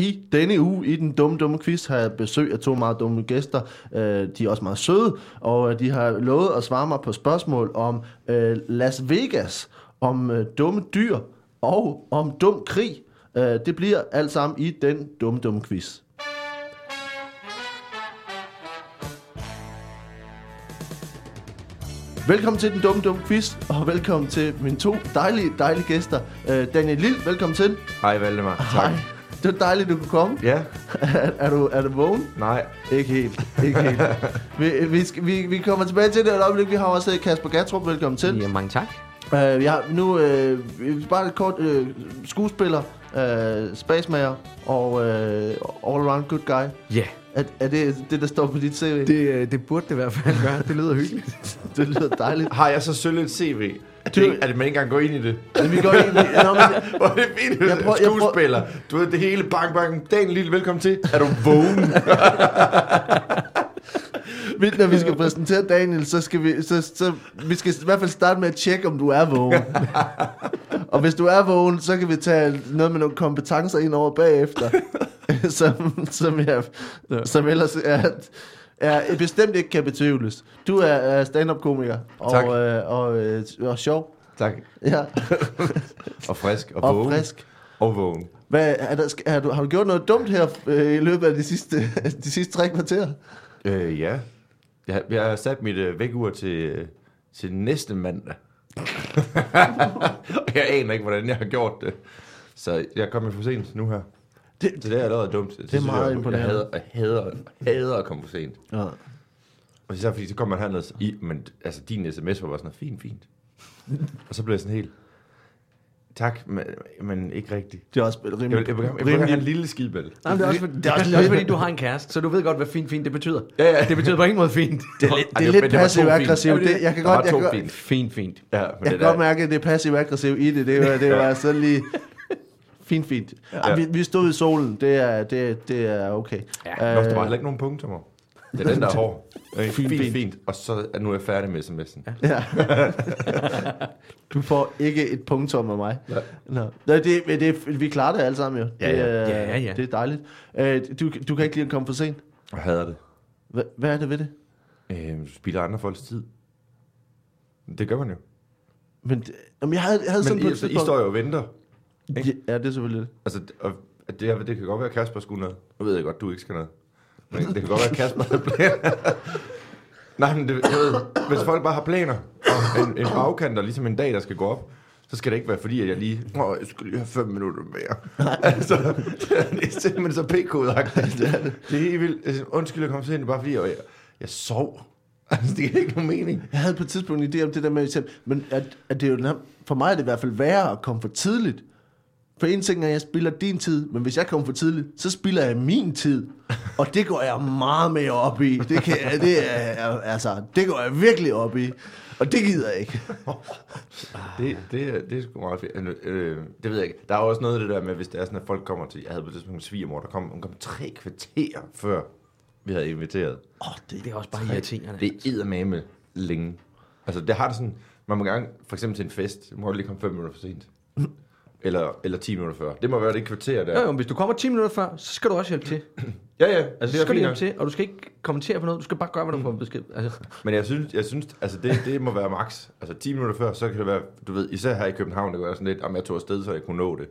I denne uge i den dumme, dumme quiz har jeg besøg af to meget dumme gæster. Øh, de er også meget søde, og øh, de har lovet at svare mig på spørgsmål om øh, Las Vegas, om øh, dumme dyr og om dum krig. Øh, det bliver alt sammen i den dumme, dumme quiz. Velkommen til den dumme, dumme quiz, og velkommen til mine to dejlige, dejlige gæster. Øh, Daniel Lille, velkommen til. Hej Valdemar. Tak. Hej. Det var dejligt, du kunne komme. Ja, Er, er, du, er du vågen? nej. Ikke helt. Ikke helt. Vi, vi, skal, vi, vi kommer tilbage til det et øjeblik. Vi har også Kasper Gatrup. Velkommen til. Ja, mange tak. Uh, vi har nu uh, bare et kort uh, skuespiller, uh, spasmager og uh, all-around good guy. Ja, Er, er det det, der står på dit CV? Det, det, øh, det burde det i hvert fald være. Det lyder hyggeligt. det lyder dejligt. Har jeg så sølv et CV? Er det, er det, man ikke engang går ind i det? Men vi går ind i... Nå, men, Hvor er det fint, Jeg prøver- jeg prøver- skuespiller. Du ved, det hele bang, bang. Daniel Lille, velkommen til. Er du vågen? når vi skal præsentere Daniel, så skal vi, så, så, vi skal i hvert fald starte med at tjekke, om du er vågen. og hvis du er vågen, så kan vi tage noget med nogle kompetencer ind over bagefter, som, som, jeg, som ellers er, er bestemt ikke kan betvivles. Du er, er stand-up-komiker og, Tak. øh, og, øh, og sjov. tak. Ja, Og frisk og, og vågen. frisk. Og vågen. Hvad, er der, har, du, har du gjort noget dumt her øh, i løbet af de sidste, de sidste tre kvarter? Øh, ja. Jeg, jeg har sat mit øh, vækkeur til, øh, til næste mandag. Og jeg aner ikke, hvordan jeg har gjort det. Så jeg er kommet for sent nu her. Det, Så det er allerede dumt. Det, er meget jeg, imponerende. Jeg hader, jeg hader, hader at komme for sent. ja. Og især fordi, så kommer man herned, i, men altså din sms var bare sådan noget, fint, fint. og så blev jeg sådan helt, tak, men, men ikke rigtigt. Det er også rimelig, jeg vil, jeg vil, jeg vil have en lille skidbæl. Nej, det, er også, det, er også, det er også fordi, du har en kæreste, så du ved godt, hvad fint fint det betyder. Ja, ja. Det betyder på ingen måde fint. Det er, lidt- det er lidt passiv-aggressivt. Det, jeg kan godt, jeg, kan, godt- fint. Fint, fint. Ja, men jeg det kan godt mærke, at det er passiv-aggressivt i det. Det var, det var sådan lige... Fint, fint. Ja. vi, vi stod i solen. Det er, det, det er okay. Ja, Nå, der var heller ikke nogen punktummer. Det er den, der er hård. Fint, Fint, fint, fint. Og så er nu er jeg færdig med sms'en. Ja. Ja. du får ikke et punktum af mig. Nej. Nå. Nå, det, det, vi klarer det alle sammen jo. Ja, det, ja. er- Ja, ja, ja. Det er dejligt. Øh, du, du kan ikke lide at komme for sent. Jeg hader det. Hva, hvad er det ved det? Øh, du spilder andre folks tid. Det gør man jo. Men, det- jamen, jeg havde, jeg havde Men sådan på I, et så I står jo og venter. Ikke? Ja, det er selvfølgelig det. Altså, og det, det, det kan godt være, at Kasper skulle noget. Nu ved jeg godt, du ikke skal noget. Men det kan godt være, at Kasper havde planer. Nej, men det, jeg ved, hvis folk bare har planer, og en, en bagkant, og ligesom en dag, der skal gå op, så skal det ikke være fordi, at jeg lige, åh, jeg skulle lige have fem minutter mere. altså, det er simpelthen så p-kodeagtigt. Det, er det. det er helt vildt. Altså, Undskyld, jeg kom sent, bare fordi, jeg, jeg, jeg sov. Altså, det giver ikke nogen mening. Jeg havde på et tidspunkt en idé om det der med, at- men at, at det er jo, for mig er det i hvert fald værre at komme for tidligt. For en ting er, at jeg spiller din tid, men hvis jeg kommer for tidligt, så spiller jeg min tid. Og det går jeg meget mere op i. Det, kan, jeg- det, er, altså, det går jeg virkelig op i. Og det gider jeg ikke. Det, det, er- det er sgu meget fedt. Øh, øh, det ved jeg ikke. Der er også noget af det der med, hvis det er sådan, at folk kommer til... Jeg havde på det tidspunkt en svigermor, der kom, hun kom tre kvarter før vi havde inviteret. Åh, det, Det er også bare irriterende. Det er eddermame længe. Altså, det har det sådan... Man må gerne, for eksempel til en fest, må du lige komme fem minutter for sent. Eller, eller 10 minutter før. Det må være det kvarter der. Jo, jo, hvis du kommer 10 minutter før, så skal du også hjælpe til. ja, ja. Altså, det så skal du hjælpe til, og du skal ikke kommentere på noget. Du skal bare gøre, hvad du får besked. Altså, Men jeg synes, jeg synes altså det, det må være max. Altså 10 minutter før, så kan det være, du ved, især her i København, det være sådan lidt, om jeg tog afsted, så jeg kunne nå det.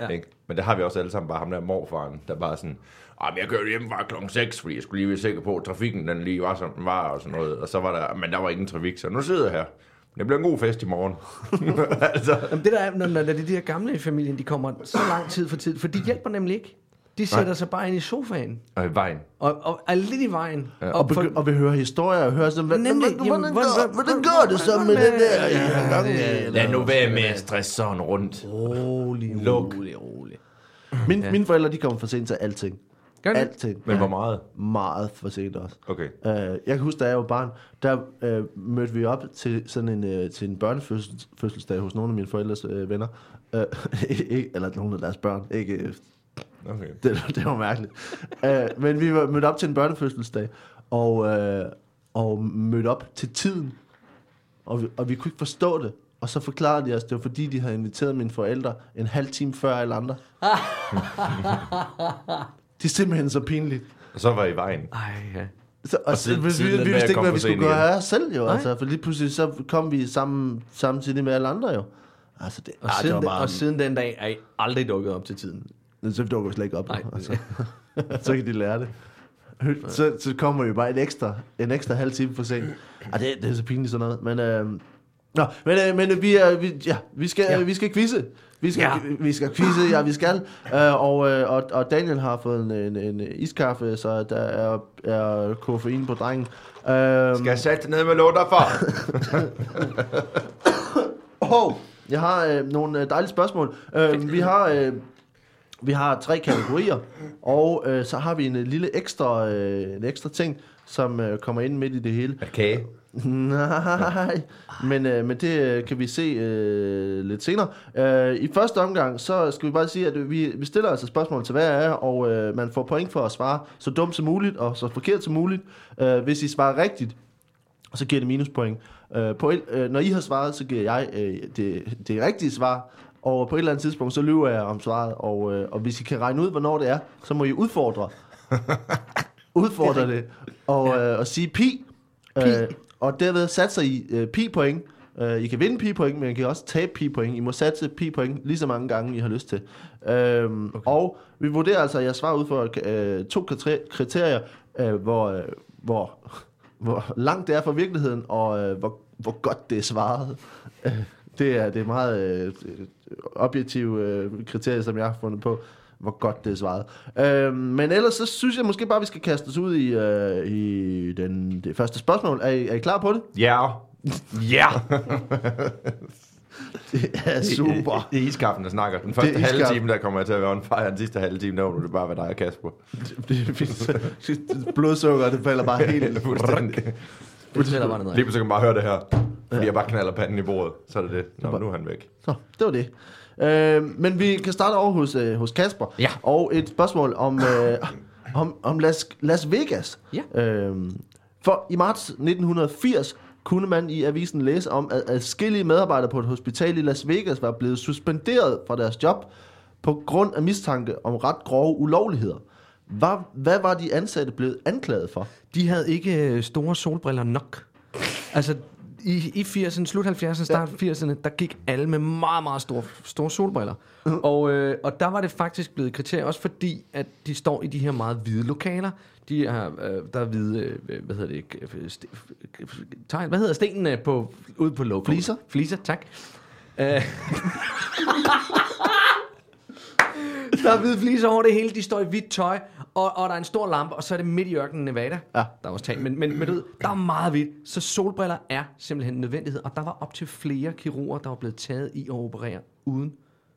Ja. Ikke? Men det har vi også alle sammen, bare ham der morfaren, der bare sådan, Jamen, jeg kørte hjem bare klokken 6, fordi jeg skulle lige være sikker på, at trafikken den lige var, som den var, og sådan noget. Og så var der, men der var ingen trafik, så nu sidder jeg her. Det bliver en god fest i morgen. altså, Jamen, det der er, når, når det er de her gamle i familien, de kommer så lang tid for tid, for de hjælper nemlig ikke. De sætter Nej. sig bare ind i sofaen, og i vejen. og, og er lidt i vejen. Ja. og, begy- og vil høre historier og høre sådan, hvad, Nemlig, hvordan, jamen, hvordan, går det så med det der? Ja, Ja, eller- Lad nu være med at stresse sådan rundt. Rolig, rolig, rolig. Min, Mine forældre, de kommer for sent til alting. Gør det? Alting. Men hvor meget? Meget for sent også. Okay. Uh, jeg kan huske, da jeg var barn, der uh, mødte vi op til sådan en, uh, til en børnefødselsdag hos nogle af mine forældres uh, venner. Uh, ikke, eller nogle af deres børn. Ikke, øh, okay. det, det var mærkeligt. uh, men vi var mødt op til en børnefødselsdag, og, uh, og mødte op til tiden. Og vi, og vi kunne ikke forstå det. Og så forklarede de os, det var fordi, de havde inviteret mine forældre en halv time før alle andre. det er simpelthen så pinligt. Og så var I vejen. Ej, ja. Så, og, Og siden- så, vi, siden vi, den vi vidste ikke, hvad vi skulle gøre her selv jo. Nej. Altså, for lige pludselig så kom vi sammen, samtidig med alle andre jo. Altså, det, Og, ah, det siden, var den, bare... og siden den dag er I aldrig dukket op til tiden. Så dukker vi slet ikke op. Nej. Altså. så kan de lære det. Så, så kommer vi bare en ekstra, en ekstra halv time for sent. Ah, det, det er så pinligt sådan noget. Men, øh, nå, men, øh, men øh, vi, er, vi, ja, vi, skal, Ja. ja. vi skal quizze. Vi skal, Ja. vi skal quizze, ja, vi skal. Øh, og, øh, og, og Daniel har fået en, en, en iskaffe, så der er, er koffein på drengen. Øh, Skal jeg sætte ned med lån for? Oh, jeg har øh, nogle dejlige spørgsmål. Øh, vi har øh, vi har tre kategorier, og øh, så har vi en lille ekstra øh, en ekstra ting, som øh, kommer ind midt i det hele. Er kage? Nej, men, øh, men det øh, kan vi se øh, lidt senere. Øh, I første omgang, så skal vi bare sige, at vi, vi stiller altså spørgsmål til hver jer, og øh, man får point for at svare så dumt som muligt, og så forkert som muligt. Øh, hvis I svarer rigtigt, så giver det minuspoint. Øh, på øh, når I har svaret, så giver jeg øh, det, det rigtige svar, og på et eller andet tidspunkt, så lyver jeg om svaret, og, øh, og hvis I kan regne ud, hvornår det er, så må I udfordre. udfordre det, og, øh, og sige pi, pi. Øh, og derved satser I øh, pi-point. Øh, I kan vinde pi-point, men I kan også tabe pi-point. I må satse pi-point lige så mange gange, I har lyst til. Øhm, okay. Og vi vurderer altså, at jeg svarer ud for øh, to kriter- kriterier, øh, hvor, øh, hvor, hvor langt det er fra virkeligheden, og øh, hvor, hvor godt det er svaret. Øh, det, er, det er meget øh, objektive øh, kriterier, som jeg har fundet på hvor godt det er svaret. Øh, men ellers så synes jeg måske bare, vi skal kaste os ud i, øh, i den, det første spørgsmål. Er I, er I klar på det? Ja. Ja. Det er super. Det er iskaffen, der snakker. Den første halve time, der kommer jeg til at være on fire. Den sidste halve time, der må det bare være dig og Kasper. Er. Blodsukker, det falder bare helt. Fuldstændig. Det tæller bare ned. Lige pludselig kan man bare høre det her. Fordi jeg bare knaller panden i bordet. Så er det det. Nå, nu er han væk. Så, det var det. Øh, men vi kan starte over hos, øh, hos Kasper. Ja. Og et spørgsmål om, øh, om, om Las, Las Vegas. Ja. Øh, for i marts 1980 kunne man i avisen læse om, at adskillige medarbejdere på et hospital i Las Vegas var blevet suspenderet fra deres job på grund af mistanke om ret grove ulovligheder. Hvad, hvad var de ansatte blevet anklaget for? De havde ikke øh, store solbriller nok. Altså, i, i 80'erne, slut 70'erne, start 80'erne, der gik alle med meget, meget store, store solbriller. Og, øh, og der var det faktisk blevet et kriterie, også fordi, at de står i de her meget hvide lokaler. De er, øh, der er hvide, øh, hvad hedder det, st- tegl, hvad hedder stenene på, ude på logo? Fliser. Fliser, tak. Øh. der er hvide fliser over det hele, de står i hvidt tøj, og, og der er en stor lampe, og så er det midt i ørkenen Nevada. Ja. Der er også tag, men, men, men du ved, der er meget hvidt, så solbriller er simpelthen en nødvendighed, og der var op til flere kirurger, der var blevet taget i at operere uden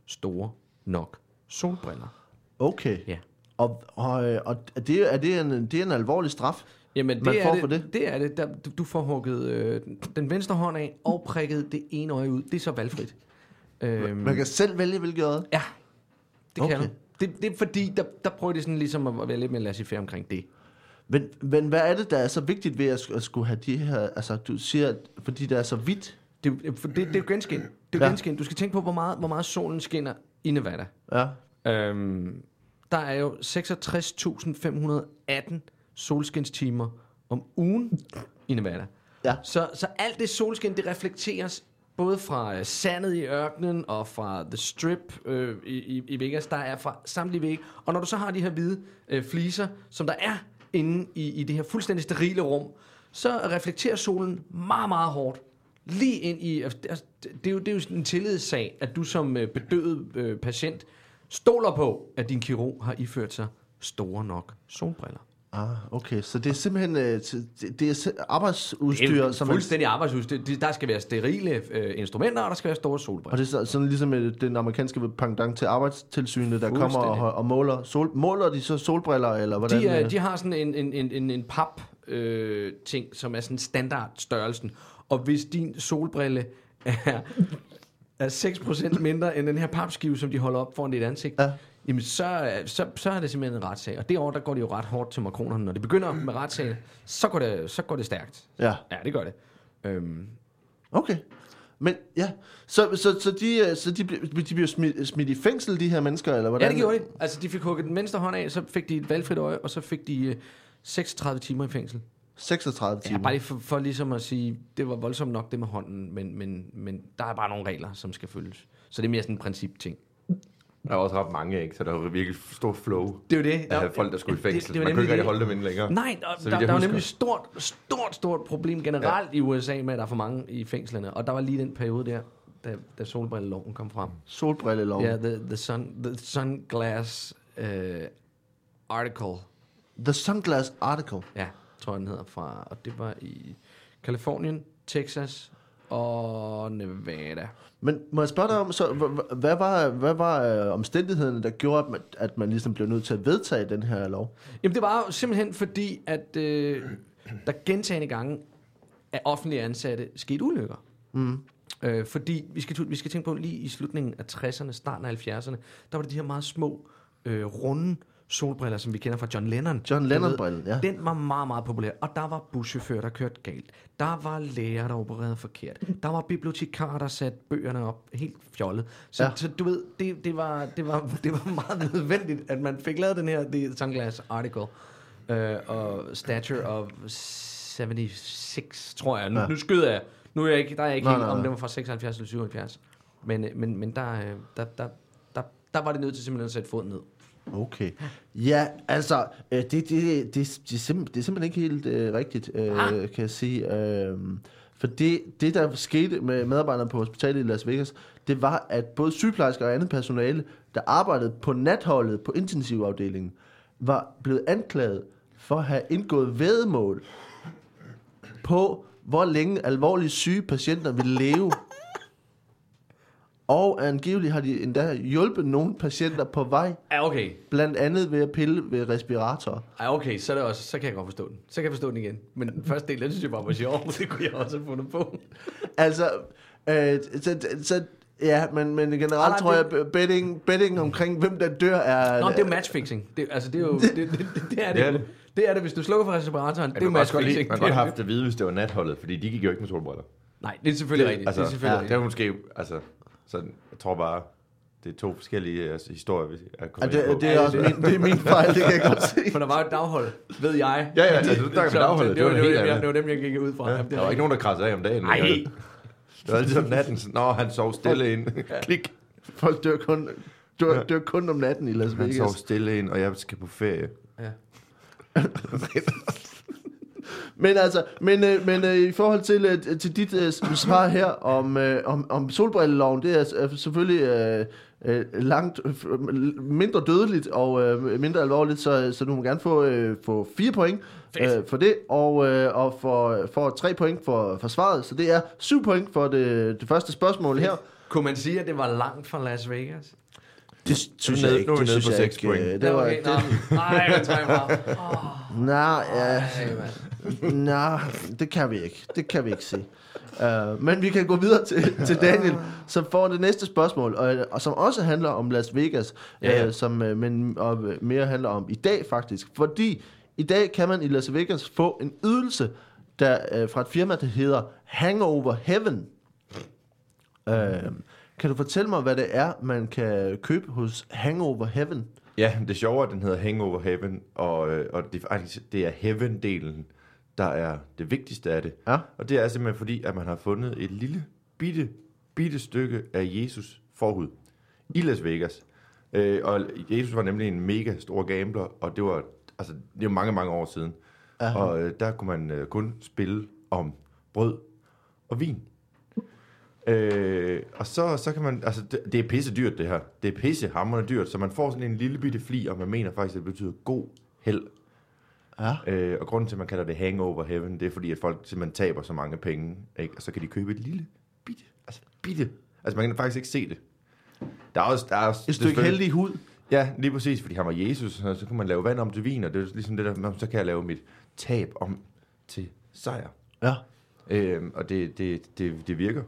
store nok solbriller. Okay. Ja. Og, og, og er, det, er, det en, det er en alvorlig straf? Jamen, det Man er får det, for det? det er det. Der, du, du får hugget øh, den venstre hånd af og prikket det ene øje ud. Det er så valgfrit. Øhm, Man kan selv vælge, hvilket øje? Ja, det kan Okay. du. Det, det er fordi, der, der prøver de sådan ligesom at være lidt mere laissez omkring det. Men, men hvad er det, der er så vigtigt ved at, at skulle have de her... Altså, du siger, fordi det er så hvidt. Det, er for det, det er jo genskin. Det er jo ja. genskin. Du skal tænke på, hvor meget, hvor meget solen skinner i Nevada. Ja. Øhm, der er jo 66.518 solskinstimer om ugen i Nevada. Ja. Så, så alt det solskin, det reflekteres både fra øh, sandet i ørkenen og fra The Strip øh, i, i, i Vegas, der er fra samtlige vægge. Og når du så har de her hvide øh, fliser, som der er inde i, i det her fuldstændig sterile rum, så reflekterer solen meget, meget hårdt lige ind i... Altså, det, altså, er jo, det er jo en tillidssag, at du som øh, bedøvet øh, patient stoler på, at din kirurg har iført sig store nok solbriller. Ah, okay. Så det er simpelthen øh, det, er arbejdsudstyr, Det er som man, fuldstændig. Det, det, der skal være sterile øh, instrumenter, og der skal være store og solbriller. det er så- sådan ligesom øh, den amerikanske pendant til arbejdstilsynet, der kommer og, og måler. Sol, måler de så solbriller, eller hvordan? De, er, øh? de har sådan en, en, en, en, en pap øh, ting, som er sådan standardstørrelsen. Og hvis din solbrille er, er 6% mindre end den her papskive, som de holder op foran dit ansigt, Ja. Jamen så, så, så er det simpelthen en retssag. Og derovre, der går det jo ret hårdt til makronerne. Når det begynder med retssagen, så går det, så går det stærkt. Ja, Ja, det gør det. Øhm, okay. Men ja, så, så, så, de, øh, så de, bliver- de bliver smidt, smidt i fængsel, de her mennesker, eller hvordan? Ja, det gjorde de. Altså, de fik hugget den venstre hånd af, så fik de et valgfrit øje, og så fik de øh, 36 timer i fængsel. 36 Ja, timer. bare lige for, for ligesom at sige, det var voldsomt nok det med hånden, men, men, men der er bare nogle regler, som skal følges. Så det er mere sådan en principting. Der er også ret mange, ikke? Så der er jo virkelig stor flow Det er jo det. af folk, der skulle i Det- fængsel. det var Man kunne ikke rigtig det. holde dem inde længere. Nej, der, Så der, der var nemlig et stort, stort, stort problem generelt ja. i USA med, at der er for mange i fængslerne. Og der var lige den periode der, da, da solbrilleloven kom frem. Solbrillelov. Ja, the, the, sun, the Sunglass uh, Article. The Sunglass Article. Ja, tror jeg, den hedder fra. Og det var i Kalifornien, Texas og Nevada. Men må jeg spørge dig om, så, hvad var, hvad var øh, omstændighederne, der gjorde, at man, at man ligesom blev nødt til at vedtage den her lov? Jamen, det var jo simpelthen fordi, at øh, der gentagende gange af offentlige ansatte skete ulykker. Mm. Øh, fordi vi skal, vi skal tænke på, lige i slutningen af 60'erne, starten af 70'erne, der var det de her meget små, øh, runde solbriller, som vi kender fra John Lennon. John Lennon-brillen, ja. Den var meget, meget populær. Og der var buschauffører, der kørte galt. Der var læger, der opererede forkert. Der var bibliotekarer, der satte bøgerne op helt fjollet. Så, Ja. så du ved, det, det, var, det, var, det var meget nødvendigt, at man fik lavet den her The Sunglass Article. Øh, og Stature of 76, tror jeg. Nu, Ja. nu skyder jeg. Nu er jeg ikke, der er jeg ikke Nej, helt, nej, om nej. det var fra 76 eller 77. Men, øh, men, men der, øh, der, der, der, der var det nødt til simpelthen at sætte foden ned. Okay. Ja, altså, øh, det, det, det, det, det, er simpelthen, det er simpelthen ikke helt øh, rigtigt, øh, Ah. kan jeg sige. Øh, for det, det, der skete med medarbejderne på hospitalet i Las Vegas, det var, at både sygeplejersker og andet personale, der arbejdede på natholdet på intensivafdelingen, var blevet anklaget for at have indgået vedmål på, hvor længe alvorligt syge patienter vil leve. Og angiveligt har de endda hjulpet nogle patienter på vej Ja, okay. Blandt andet ved at pille ved respiratorer. Ej, okay, så, er det også, så kan jeg godt forstå den. Så kan jeg forstå den igen. Men den første del, den synes jeg bare var sjov. Det kunne jeg også have fundet på. Altså, øh, så, så, ja, men, men generelt nej, tror det- jeg, betting, betting omkring, hvem der dør, er... Nå, det er jo matchfixing. Det, altså, det er jo... Det, det, det, det er det. Det er det. det. det er det, hvis du slukker for respiratoren. Det er matchfixing. Man kunne godt have haft det at vide, hvis det var natholdet, fordi de gik jo ikke med solbriller. Nej, det er selvfølgelig Det- rigtigt. Altså, det er selvfølgelig ja, det rigtigt. er måske, altså, så jeg tror bare, det er to forskellige altså, historier, vi er Ja, kommet det, på. det, er også min, det er min fejl, det kan jeg godt se. For der var et daghold, ved jeg. Ja, ja, altså, du snakker Så dagholdet, Det var, det det, var var, helt det, var, det var dem, jeg gik ud fra. Ja, Jamen, det der er var ikke nogen, der krassede af om dagen. Ej. Det var altid om natten. Nå, han sov stille ind. Klik. Folk dør kun, dør, dør kun om natten i Las Han sov Vegas. stille ind, og jeg skal på ferie. Ja. Men altså, men, øh, men øh, i forhold til, øh, til dit øh, svar her om, øh, om, om solbrilleloven, det er, er selvfølgelig øh, øh, langt øh, mindre dødeligt og øh, mindre alvorligt, så, så du må gerne få, øh, få fire point øh, for det, og, øh, og for, for tre point for, for svaret, så det er syv point for det, det første spørgsmål her. Kunne man sige, at det var langt fra Las Vegas? Det synes jeg ikke, nu er vi nede på jeg seks ikke. point. øh, Det var okay. det, Nej, jeg tror jeg bare. nej, ja, Nej, det kan vi ikke. Det kan vi ikke se. Uh, men vi kan gå videre til, til Daniel, som får det næste spørgsmål, og, og som også handler om Las Vegas, Ja, ja. øh, som uh, men og mere handler om i dag faktisk. Fordi i dag kan man i Las Vegas få en ydelse der, uh, fra et firma, der hedder Hangover Heaven. Uh, kan du fortælle mig, hvad det er, man kan købe hos Hangover Heaven? Ja, det sjove er, at den hedder Hangover Heaven, og, øh, og det, faktisk, det er Heaven-delen, der er det vigtigste af det. Ja. Og det er simpelthen fordi, at man har fundet et lille, bitte, bitte stykke af Jesus forhud i Las Vegas. Øh, og Jesus var nemlig en mega stor gambler, og det var, altså, det var mange, mange år siden. Aha. Og øh, der kunne man øh, kun spille om brød og vin. Øh, og så, så kan man, altså det, det er pisse dyrt det her. Det er pisse hammerende dyrt, så man får sådan en lille bitte fli, og man mener faktisk, at det betyder god held. Ja. Øh, og grunden til, at man kalder det hangover heaven, det er fordi, at folk simpelthen taber så mange penge, ikke? og så kan de købe et lille bitte, altså bitte, altså man kan faktisk ikke se det. Der er også, der er også Et stykke heldig hud. Ja, lige præcis, fordi han var Jesus, og så kunne man lave vand om til vin, og det er ligesom det der, "Nå, så kan jeg lave mit tab om til sejr. Ja, Øhm, og det, det, det, det virker.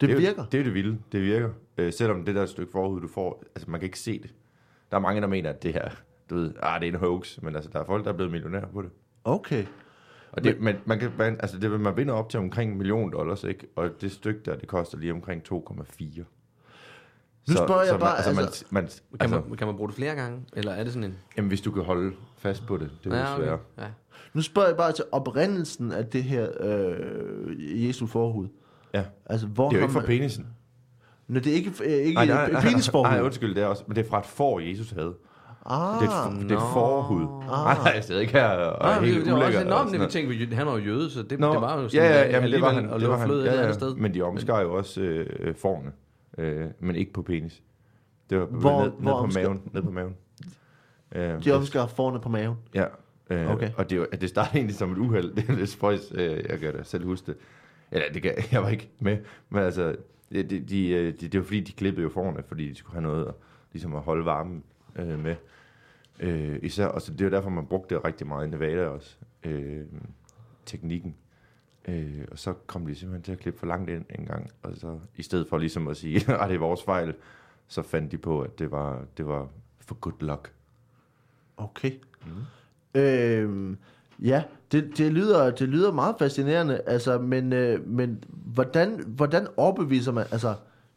det jo- virker. Det er det vilde. Det virker. Øh, selvom det der stykke forhud, du får, altså man kan ikke se det. Der er mange, der mener, at det her, du ved, ah, det er en hoax, men altså, der er folk, der er blevet millionærer på det. Okay. Og det, men, man kan, man, altså det, vil- man vinder op til omkring en million dollars, ikke? Og det stykke der, det koster lige omkring 2,4. Nu spørger jeg man, bare, altså, altså- man, man, Kan, altså, man, kan man bruge det flere gange? Eller er det sådan en... jamen, hvis du kan holde fast på det, det er ja, svært. Ja. Nu spørger jeg bare til oprindelsen af det her øh, Jesu forhud. Ja. Altså, hvor Det er jo ikke fra man- penisen. Nå, det er ikke, øh, ikke Nej, nej, nej, penisforhud. nej, undskyld, det er også, men det er fra et får, Jesus havde. Ah, Det er, et, det er et forhud. Nej, nej, jeg sidder ikke her og Nej, helt det, det var også og enormt, vi tænkte, vi- han var jo jøde, så det, Nå, det var jo sådan, ja, ja, at jamen, det var han, at det var han, fløde et ja, ja, andet sted. men de omskar jo også øh, forne, øh, men ikke på penis. Det var Hvor- ned, hvor ned, på maven, ned på maven. Øh, de omskar forne på maven. Ja, øh, Okay. okay. og det, var- det startede egentlig som et uheld. Det er lidt spøjs, øh, jeg kan da selv huske det. Eller det kan, jeg var ikke med, men altså, det, de, de, øh, de, det var fordi, de klippede jo forne, fordi de skulle have noget at, ligesom at holde varmen øh, med. Øh, især, og så det var derfor, man brugte det rigtig meget i Nevada også, øh, teknikken. Øh, og så kom de simpelthen til at klippe for langt ind en gang, og så i stedet for ligesom at sige, at det er vores fejl, så fandt de på, at det var, det var for good luck. Okay. Mm. Øhm, ja, det, det, lyder, det lyder meget fascinerende, altså, men, øh, men hvordan, hvordan overbeviser man, altså,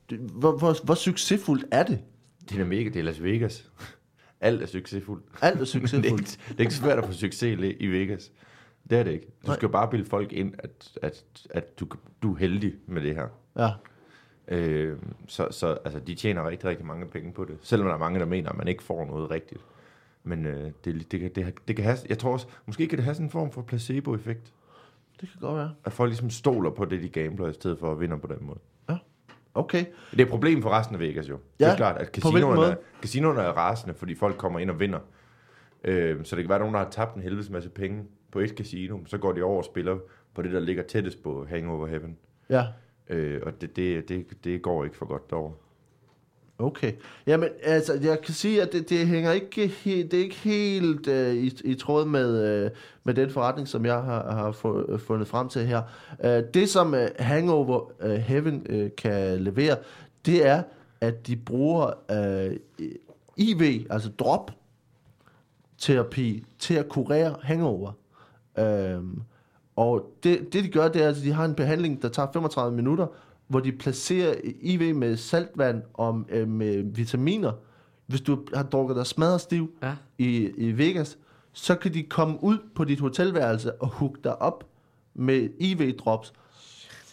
det, hvor, hvor, hvor succesfuldt er det? Det er mega, det er Las Vegas. Alt er succesfuldt. Alt er det, er succesfuldt. ikke, det er ikke svært at få succes i Vegas. Det er det ikke. Du Nej. skal bare bilde folk ind, at, at, at du, du er heldig med det her. Ja, Øh, så så altså, de tjener rigtig, rigtig mange penge på det. Selvom der er mange, der mener, at man ikke får noget rigtigt. Men øh, det, det, kan, det, det kan have, jeg tror også, måske kan det have sådan en form for placebo-effekt. det kan godt være. At folk ligesom stoler på det, de gambler, i stedet for at vinde på den måde. Okay, Det er et problem for resten af Vegas jo. Det Ja, er klart, at casinoerne, er, casinoerne er rasende, fordi folk kommer ind og vinder. Øh, så det kan være, at nogen, der har tabt en helvedes masse penge på et casino, så går de over og spiller på det, der ligger tættest på Hangover Heaven. ja, Øh, og det, det, det, det går ikke for godt derovre okay. Jamen, altså, jeg kan sige, at det, det hænger ikke helt, det er ikke helt øh, i, i tråd med, øh, med den forretning, som jeg har, har øh, fundet frem til her. Øh, det, som øh, Hangover øh, Heaven øh, kan levere, det er, at de bruger øh, IV, altså drop, terapi til at kurere hangover. Øh, og det, det, de gør, det er, at de har en behandling, der tager 35 minutter, hvor de placerer IV med saltvand og øh, med vitaminer. Hvis du har drukket dig smadret stiv Ja. i, i Vegas, så kan de komme ud på dit hotelværelse og hooke dig op med IV-drops,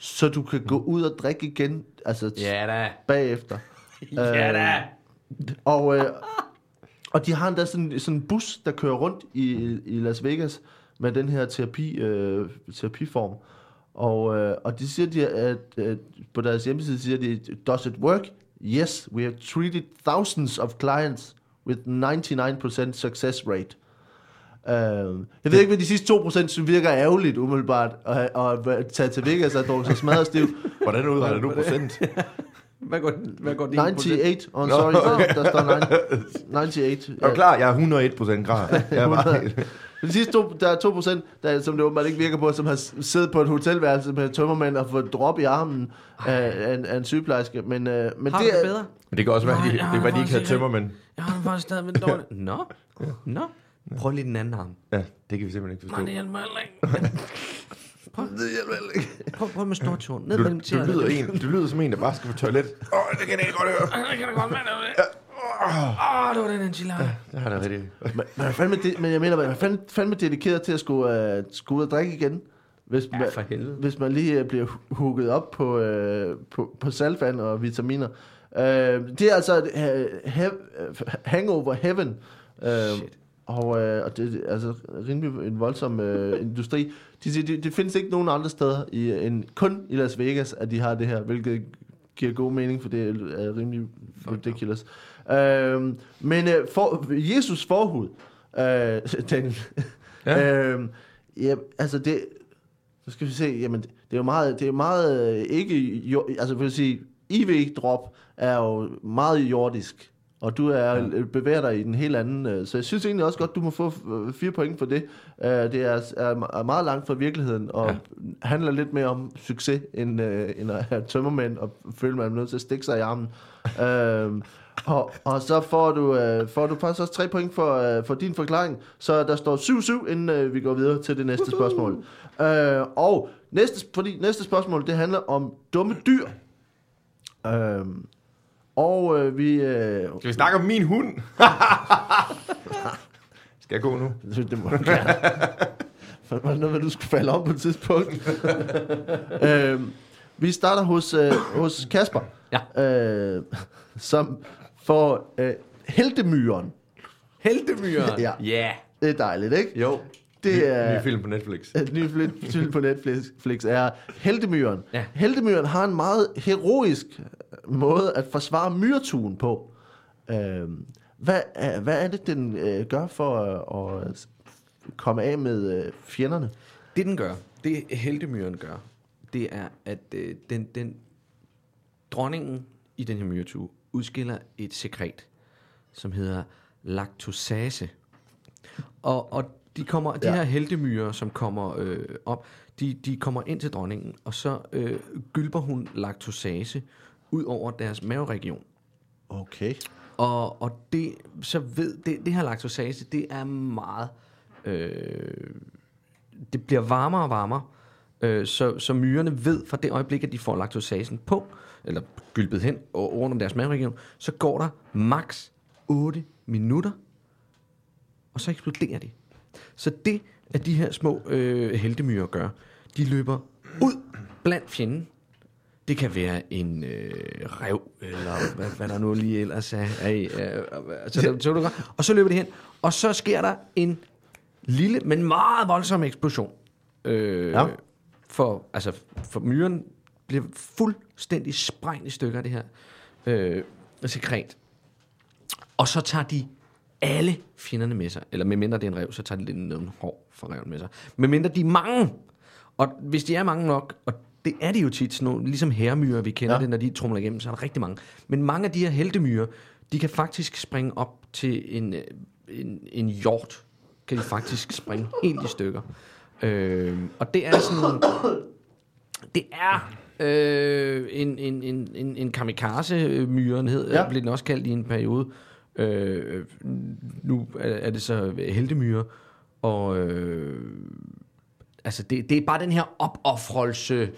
så du kan gå ud og drikke igen, altså Ja da. bagefter. Ja da. Og, øh, og de har endda sådan, sådan en bus, der kører rundt i, i Las Vegas med den her terapi, øh, terapiform. Og, øh, og de siger, de, at, at på deres hjemmeside siger de, does it work? Yes, we have treated thousands of clients with 99% success rate. Uh, jeg ved ikke, hvad de sidste 2% synes virker ærgerligt umiddelbart at, at, at tage til Vegas og drukke sig smadret stiv. Hvordan udregner du procent? Hvad går, hvad går din 98, oh, sorry, der, der står 9, 98. Er du klar? Jeg er 101 procent klar. Jeg er bare, De sidste to, der er 2%, der, som det åbenbart ikke virker på, som har siddet på et hotelværelse med tømmermænd og fået drop i armen af, af, en, af en sygeplejerske. Men, øh, men Har det det er, bedre? Men det kan også være, Nej, de, det jeg kan være, de ikke havde ikke- tømmermænd. Jeg har faktisk stadig med dårligt. Nå. Nå. Prøv lige den anden arm. Ja, det kan vi simpelthen ikke Nej, forstå. det hjælper heller ikke. Prøv, prøv, prøv med stortåen. Ned Du, mellem du, lyder en, du lyder som en, der bare skal på toilet. Åh, oh, det kan jeg ikke godt høre. Jeg kan da godt mærke Åh, det var den enchilada. Det har det rigtigt. men, men, fandme, det, men jeg mener, man er fandme, fandme dedikeret til at skulle, uh, skulle ud og drikke igen. Hvis man, Ja, for helvede. hvis man lige uh, bliver hooket op på, uh, på, på saltvand og vitaminer. Uh, det er altså uh, hev, Hangover Heaven. Uh, Shit. Og, uh, og det er altså rimelig en voldsom uh, industri. De siger, det, det findes ikke nogen andre steder, i, end kun i Las Vegas, at de har det her, hvilket giver god mening, for det er rimelig ridiculous. Uh, men uh, for, Jesus forhud, uh, Daniel, Ja. uh, ja, altså det, så skal vi se, jamen det er jo meget, det er meget øh, ikke, jo, altså vil sige, IV-drop er jo meget jordisk, og du er ja. bevæger dig i den helt anden, øh, så jeg synes egentlig også godt, du må få øh, fire point for det. Øh, Det er, er meget langt fra virkeligheden, og ja. handler lidt mere om succes, end, øh, end at have tømmermænd, og føle, man er nødt til at stikke sig i armen. øh, Og, og så får du, øh, får du faktisk også tre point for, øh, for din forklaring. Så der står 7-7, inden øh, vi går videre til det næste spørgsmål. Øh, og næste, fordi næste spørgsmål, det handler om dumme dyr. Øh, og øh, vi... Øh, Skal vi snakke om min hund? Skal jeg gå nu? det, må du gerne. For var det noget, med, du skulle falde om på et tidspunkt? øh, vi starter hos, øh, hos Kasper. Ja. Øh, som får øh, heldemyren. Heldemyren. Ja. ja. Det er dejligt, ikke? Jo. Det er... Ny film på Netflix. Et ny film på Netflix er Heldemyren. Ja. Heldemyren har en meget heroisk måde at forsvare myretuen på. Øhm, hvad, er, hvad er det, den øh, gør for øh, at komme af med øh, fjenderne? Det den gør, det heldemyren gør, det er, at øh, den, den dronningen i den her myretue udskiller et sekret, som hedder laktosase. Og, og de, kommer, de Ja. her heldemyrer, som kommer øh, op, de, de kommer ind til dronningen, og så øh, gylper hun laktosase ud over deres maveregion. Okay. Og, og det, så ved, det, det her laktosase, det er meget, øh, det bliver varmere og varmere, øh, så, så myrerne ved fra det øjeblik, at de får laktosasen på, eller gylpet hen og rundt om deres maveregion, så går der maks 8 minutter, og så eksploderer de. Så det, at de her små øh, heldemyrer gør, de løber ud blandt fjenden. Det kan være en øh, rev, eller hvad, hvad der nu lige ellers er. i, øh, så, så, så, så, og så løber de hen, og så sker der en lille, men meget voldsom eksplosion. Øh, Ja. for, altså, for myren bliver fuldstændig sprængt i stykker det her øh, sekret. Og så tager de alle fjenderne med sig. Eller medmindre det er en rev, så tager de lidt noget hår fra reven med sig. Medmindre de er mange. Og hvis de er mange nok, og det er de jo tit, sådan nogle, ligesom herremyrer, vi kender Ja. ja. det, når de trumler igennem, så er der rigtig mange. Men mange af de her heldemyrer, de kan faktisk springe op til en, øh, en, en hjort. Kan de faktisk springe helt i stykker. Øh, og det er sådan... Det er øh, en, en, en, en, en kamikaze-myren, hed, Ja. blev den også kaldt i en periode. Øh, nu er, er det så heldemyre, og øh, altså det, det er bare den her opoffrelse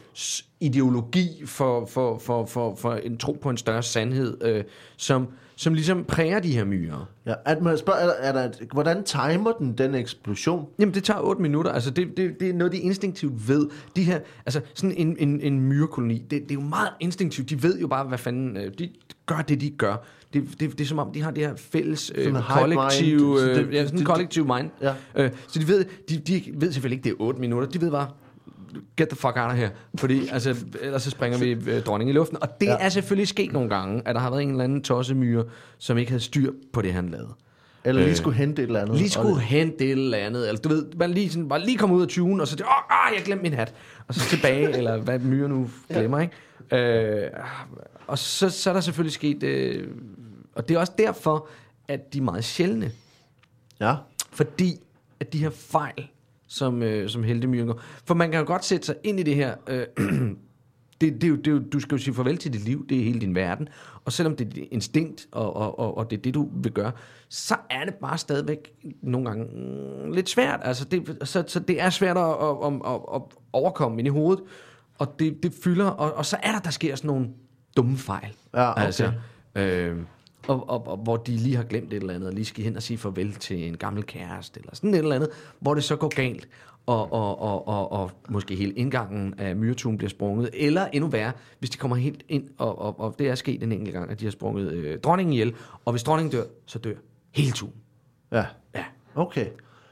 ideologi for, for, for, for, for en tro på en større sandhed, øh, som, som ligesom præger de her myrer. Ja, at man spørger, er der, er hvordan timer den, den eksplosion? Jamen, det tager 8 minutter. Altså, det, det, det er noget, de instinktivt ved. De her, altså, sådan en, en, en myrekoloni, det, det er jo meget instinktivt. De ved jo bare, hvad fanden... øh, De gør det, de gør. Det, det, det er som om, de har det her fælles øh, kollektiv... Så Øh, det- ja, sådan en kollektiv mind. Ja. Øh, så de ved, de, de ved selvfølgelig ikke, det er 8 minutter. De ved bare, get the fuck out of here. Fordi altså, ellers så springer vi øh, dronningen i luften. Og det Ja. ja. er selvfølgelig sket nogle gange, at der har været en eller anden tossemyre, som ikke havde styr på det, han lavede. Eller lige Øh, skulle hente et eller andet? Lige skulle hente et eller andet. Eller du ved, man lige, sådan, bare lige komme ud af tunen, og så, åh, ah, jeg glemte min hat. Og så tilbage, eller hvad myre nu glemmer, ikke? Øh, og så, så er der selvfølgelig sket, øh, og det er også derfor, at de er meget sjældne. Ja. Fordi at de her fejl, som, øh, som heldemyren går. For man kan jo godt sætte sig ind i det her. Øh, det, det, er jo, det er jo, du skal jo sige farvel til dit liv, det er hele din verden. Og selvom det er dit instinkt, og, og, og, og det er det, du vil gøre, så er det bare stadigvæk nogle gange mm, lidt svært. Altså det, så, så det er svært at, at, at, at, at overkomme ind i hovedet. Og det, det fylder, og, og så er der, der sker sådan nogle dumme fejl. Ja, okay. Altså, øh, og, og, og hvor de lige har glemt et eller andet, og lige skal hen og sige farvel til en gammel kæreste, eller sådan et eller andet, hvor det så går galt, og, og, og, og, og måske hele indgangen af myretun bliver sprunget, eller endnu værre, hvis de kommer helt ind, og, og, og det er sket en enkelt gang, at de har sprunget øh, dronningen ihjel, og hvis dronningen dør, så dør hele tun. Ja. Ja. Okay.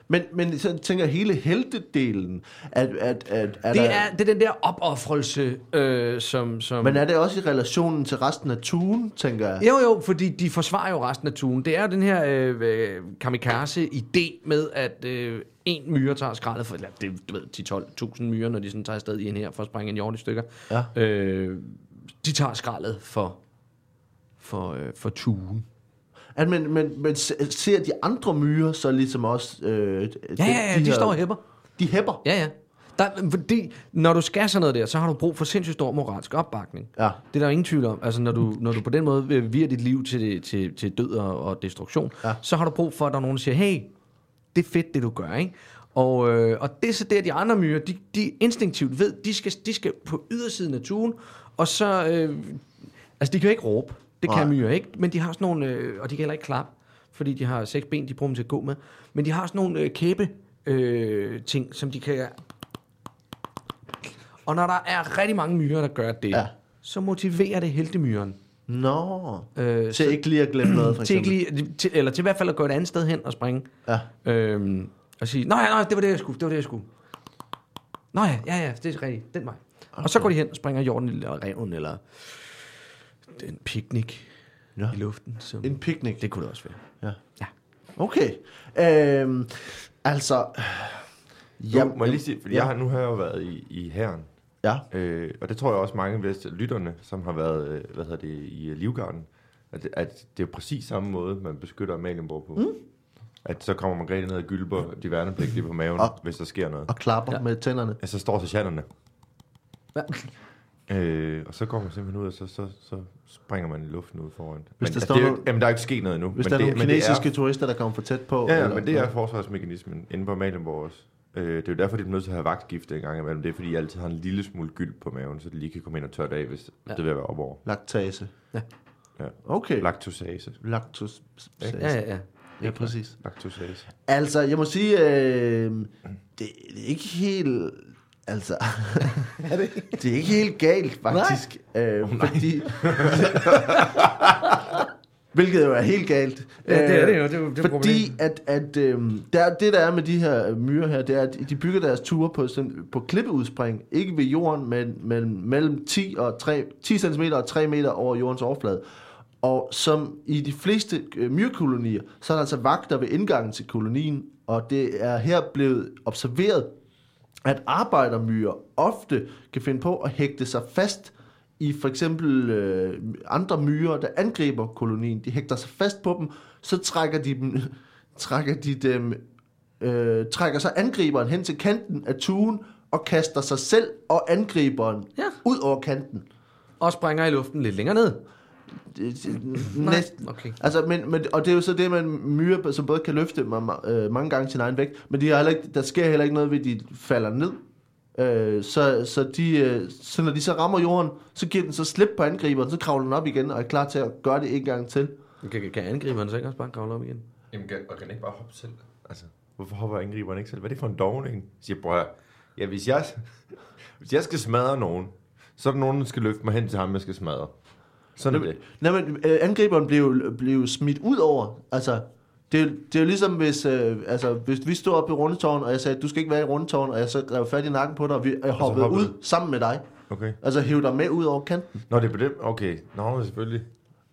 Men, men så tænker jeg hele heltedelen, at, at, at, at Det der, er, det er den der opoffrelse, øh, som... som Men er det også i relationen til resten af tuen, tænker jeg? Jo, jo, fordi de forsvarer jo resten af turen. Det er jo den her øh, kamikaze-idé med, at øh, en myre tager skraldet for, eller det, du ved, 10-12.000 myrer, når de sådan tager afsted i en her for at springe en hjort i stykker. Ja. Øh, de tager skraldet for, for, øh, for turen. At, men, men, men se- ser de andre myrer så ligesom også... Øh, Ja, ja, ja, de, her- står og hæpper. De hæpper? Ja, ja. Der, fordi, når du skal sådan noget der, så har du brug for sindssygt stor moralsk opbakning. Ja. Det er der ingen tvivl om. Altså, når du, når du på den måde vil vire dit liv til, til, til død og, og destruktion, Ja. så har du brug for, at der er nogen, der siger, hey, det er fedt, det du gør, ikke? Og, øh, og det er så der, de andre myrer, de, de instinktivt ved, de skal, de skal på ydersiden af tuen, og så, øh, altså de kan jo ikke råbe, det kan Nej. myrer ikke, men de har sådan nogle, øh, og de kan heller ikke klappe, fordi de har seks ben, de bruger dem til at gå med, men de har sådan nogle øh, kæbe øh, ting, som de kan... Og når der er rigtig mange myrer, der gør det, Ja. så motiverer det heltemyren. Nå. Øh, Til ikke lige at glemme noget, for til eksempel. ikke lige, til, eller til i hvert fald at gå et andet sted hen og springe. Ja. Øhm, og sige, nej, nej, det var det, jeg skulle, det var det, jeg skulle. Nå ja, ja, ja, det er rigtigt, den vej. Okay. Og så går de hen og springer jorden eller reven, eller en picnic Ja. i luften. Som, En picnic. det kunne det også være. Ja. Ja. Okay. Øhm, altså... Ja, må jeg lige sige, fordi ja. jeg har, nu har jeg jo været i, i herren, Ja. øh, og det tror jeg også mange af lytterne, som har været øh, hvad hedder det, i øh, Livgarden, at, det- at det er præcis samme måde, man beskytter Amalienborg på. Mm. At så kommer Margrethe ned og gylper de værnepligtige på maven, Og- hvis der sker noget. Og klapper ja. Ja. med tænderne. Ja, så står sergeanterne. Ja. Øh, og så går man simpelthen ud, og så, så, så springer man i luften ud foran. men, der altså, står det er jo, jamen, der er ikke sket noget endnu. Hvis men der er det, nogle men det kinesiske er, turister, der kommer for tæt på. Ja, ja, eller- men det er forsvarsmekanismen inde på Amalienborg også. Øh, det er jo derfor, de er nødt til at have vagtskifte en gang imellem. Det er, fordi de altid har en lille smule gyld på maven, så de lige kan komme ind og tørre det af, hvis ja. Det vil være op over. Laktase. Ja. Ja. Okay. Laktosase. Lactose. Ja, ja, ja. ja, præcis. Laktosase. Altså, jeg må sige, øh, det, det er ikke helt... Altså, er det? det er ikke helt galt, faktisk. Øh, fordi... Hvilket jo er helt galt. Ja, det er det Øh, jo. Det er jo det er Fordi at, at øh, der, det, der er med de her myrer her, det er, at de bygger deres ture på, sådan, på klippeudspring. Ikke ved jorden, men, men mellem 10, og 3, 10 cm og 3 meter over jordens overflade. Og som i de fleste øh, myrkolonier, så er der altså vagter ved indgangen til kolonien, og det er her blevet observeret, at arbejdermyrer ofte kan finde på at hægte sig fast i for eksempel øh, andre myrer, der angriber kolonien. De hægter sig fast på dem, så trækker de dem, trækker de dem, øh, trækker så angriberen hen til kanten af tuen og kaster sig selv og angriberen Ja. ud over kanten. Og springer i luften lidt længere ned. Næsten. okay. Altså, men, men, og det er jo så det med myrer, som både kan løfte ma- øh, mange gange sin egen vægt, men de har heller ikke, der sker heller ikke noget ved, at de falder ned. Øh, så, så, de, øh, så når de så rammer jorden, så giver den så slip på angriberen, så kravler den op igen og er klar til at gøre det en gang til. Kan, kan angriberen så ikke også bare kravle op igen? Jamen, kan, og kan ikke bare hoppe selv? Altså, hvorfor hopper angriberen ikke selv? Hvad er det for en dovning? Jeg siger, høre. ja, hvis jeg, hvis jeg skal smadre nogen, så er der nogen, der skal løfte mig hen til ham, jeg skal smadre. Sådan er det. Nej, men øh, angriberen blev, blev smidt ud over. Altså, det, er det er jo ligesom, hvis, øh, altså, hvis vi stod oppe i rundetårn, og jeg sagde, du skal ikke være i rundetårn, og jeg så rev fat i nakken på dig, og vi, jeg hoppede hoppede ud du? sammen med dig. Okay. Altså, hæv dig med ud over kanten. Nå, det er på dem? Okay. Nå, selvfølgelig.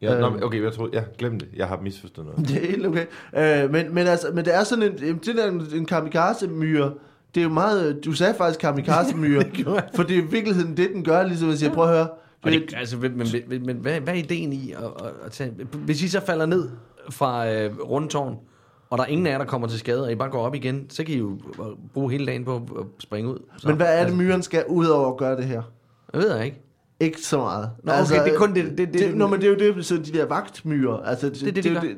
Ja, Øhm. nå, men okay, jeg troede, ja, glem det. Jeg har misforstået noget. Det er helt okay. Øh, men, men, altså, men det er sådan en, det der, en kamikaze-myre, det er jo meget, du sagde faktisk kamikaze-myre, for det er i virkeligheden det, den gør, ligesom at sige, prøv at høre. Og Det, det, altså, men, men, men, hvad, hvad er ideen i at, at, at tage... Hvis I så falder ned fra øh, rundtårn, og der er ingen af jer, der kommer til skade, og I bare går op igen, så kan I jo bruge hele dagen på at springe ud. Så, men hvad er det, altså, myren skal ud over at gøre det her? Jeg ved jeg ikke. Ikke så meget. Nå, okay, det er kun det- det- det- det, Nå, men det er jo det, så de der vagtmyrer. Altså, det, Det er det, de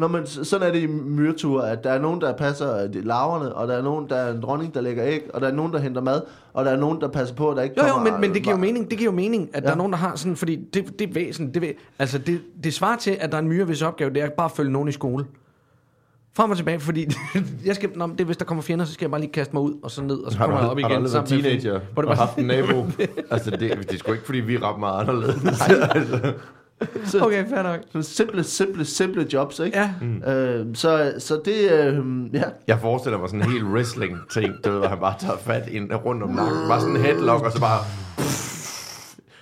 jo. Når man, sådan er det i myreture, at der er nogen, der passer de larverne, og der er nogen, der er en dronning, der lægger æg, og der er nogen, der henter mad, og der er nogen, der passer på, at der ikke Jo, jo, kommer... men, men det giver jo mening, det giver jo mening at ja. der er nogen, der har sådan, fordi det, det er væsen, det, altså det, det svarer til, at der er en myre, hvis opgave, det er bare at følge nogen i skole. Frem og tilbage, fordi jeg skal, nå, det er, hvis der kommer fjender, så skal jeg bare lige kaste mig ud, og så ned, og så kommer jeg op har du igen. aldrig med- teenager Hvor det og bare, haft en nabo? altså, det, det er sgu ikke, fordi vi er ret meget anderledes. altså, Så, okay, fair nok. Sådan simple, simple, simple jobs, ikke? Ja, Øh, så, så det, øh, ja. jeg forestiller mig sådan en helt wrestling-ting, du ved, hvor han bare tager fat ind rundt om nakken. Bare sådan en headlock, og så bare...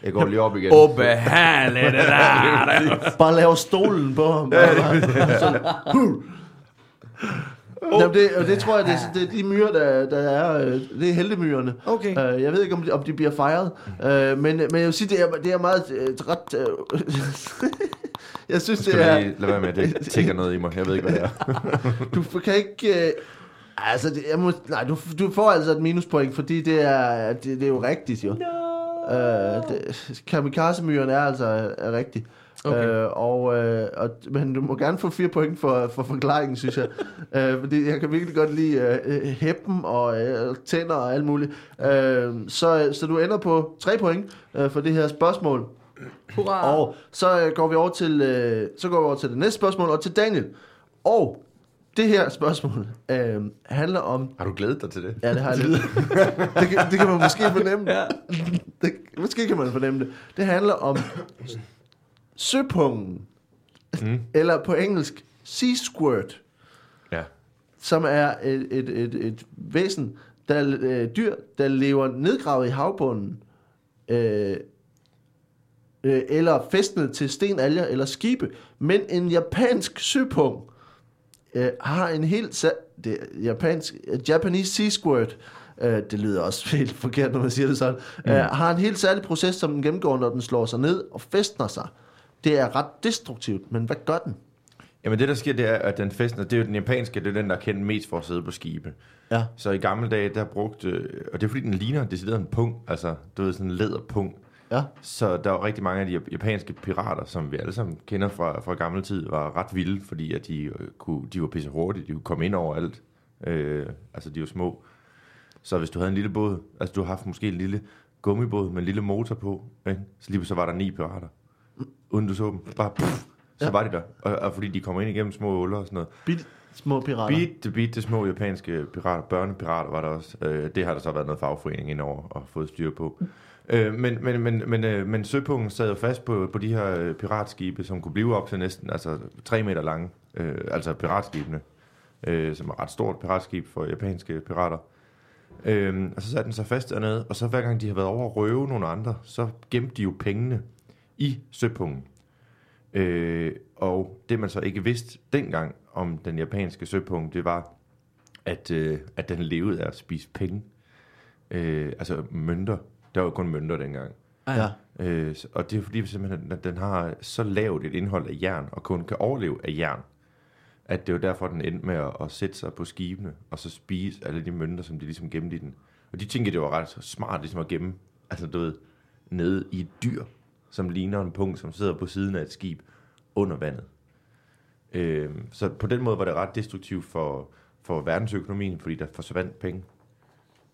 Jeg går lige op igen. ubehageligt det der. Bare lave stolen på ham. Ja, det, Jamen, det, og det tror jeg, det, er- det er de myrer, der, der er, øh, det er heldemyrerne. Okay. Øh, jeg ved ikke, om de, om de bliver fejret, øh, men, men jeg vil sige, det er, det er meget øh, ret... Øh, jeg synes, Skal det vi er... lige lade være med, at det tigger noget i mig. Jeg ved ikke, hvad det er. Du kan ikke... Øh, Altså, det, jeg må, nej, du, du får altså et minuspoint, fordi det er, det, det er jo rigtigt, jo. No. Øh, det, kamikaze-myren er altså er rigtig. Okay. Øh, og, øh, og, men du må gerne få fire point for, for forklaringen, synes jeg. øh, fordi jeg kan virkelig godt lide øh, hæppen og øh, tænder og alt muligt. Øh, så, så du ender på tre point øh, for det her spørgsmål. Hurra! Og så øh, går vi over til øh, så går vi over til det næste spørgsmål og til Daniel. Og det her spørgsmål øh, handler om Har du glædet dig til det? Ja, det har jeg lidt. det, kan, det kan man måske fornemme. Ja. Det, måske kan man fornemme det. Det handler om søpungen. Mm. Eller på engelsk, sea squirt, Ja. som er et, et, et, et væsen, der øh, dyr, der lever nedgravet i havbunden, øh, øh, eller fæstnet til stenalger eller skibe. Men en japansk søpung øh, har en helt sa- det, japansk, Japanese sea squirt, øh, det lyder også helt forkert, når man siger det sådan, mm. øh, har en helt særlig proces, som den gennemgår, når den slår sig ned og fæstner sig. Det er ret destruktivt, men hvad gør den? Jamen det, der sker, det er, at den fæstner, det er jo den japanske, det er den, der er kendt mest for at sidde på skibe. Ja. Så i gamle dage, der brugte, øh, og det er fordi, den ligner decideret en pung, altså, du ved, sådan en læderpung. Ja. Så der var rigtig mange af de japanske pirater, som vi alle sammen kender fra, fra gammel tid, var ret vilde, fordi at de, øh, kunne, de var pisse hurtige, de kunne komme ind over alt. Øh, altså, de var små. Så hvis du havde en lille båd, altså du har haft måske en lille gummibåd med en lille motor på, ikke? så lige så var der ni pirater. Uden du så dem. Bare puff, så Ja. var de der. Og, og, fordi de kommer ind igennem små huller og sådan noget. Bit, små pirater. Bitte, bitte små japanske pirater, børnepirater var der også. Øh, det har der så været noget fagforening indover og fået styr på. Øh, men, men, men, men, øh, men søpungen sad jo fast på, på de her øh, piratskibe, som kunne blive op til næsten altså, 3 meter lange. Øh, altså piratskibene, øh, som er ret stort piratskib for japanske pirater. Øh, og så satte den sig fast dernede, og så hver gang de har været over at røve nogle andre, så gemte de jo pengene i søpungen. Øh, og det man så ikke vidste dengang om den japanske søpung, det var, at, øh, at den levede af at spise penge. Øh, altså mønter. Der var jo kun mønter dengang. Ja. Øh, og det er fordi, simpelthen, at den har så lavt et indhold af jern, og kun kan overleve af jern, at det er jo derfor, den endte med at, at sætte sig på skibene, og så spise alle de mønter, som de ligesom gemte i den. Og de tænkte, det var ret smart ligesom at gemme, altså du ved, nede i et dyr, som ligner en punkt, som sidder på siden af et skib under vandet. Øh, så på den måde var det ret destruktivt for, for verdensøkonomien, fordi der forsvandt penge.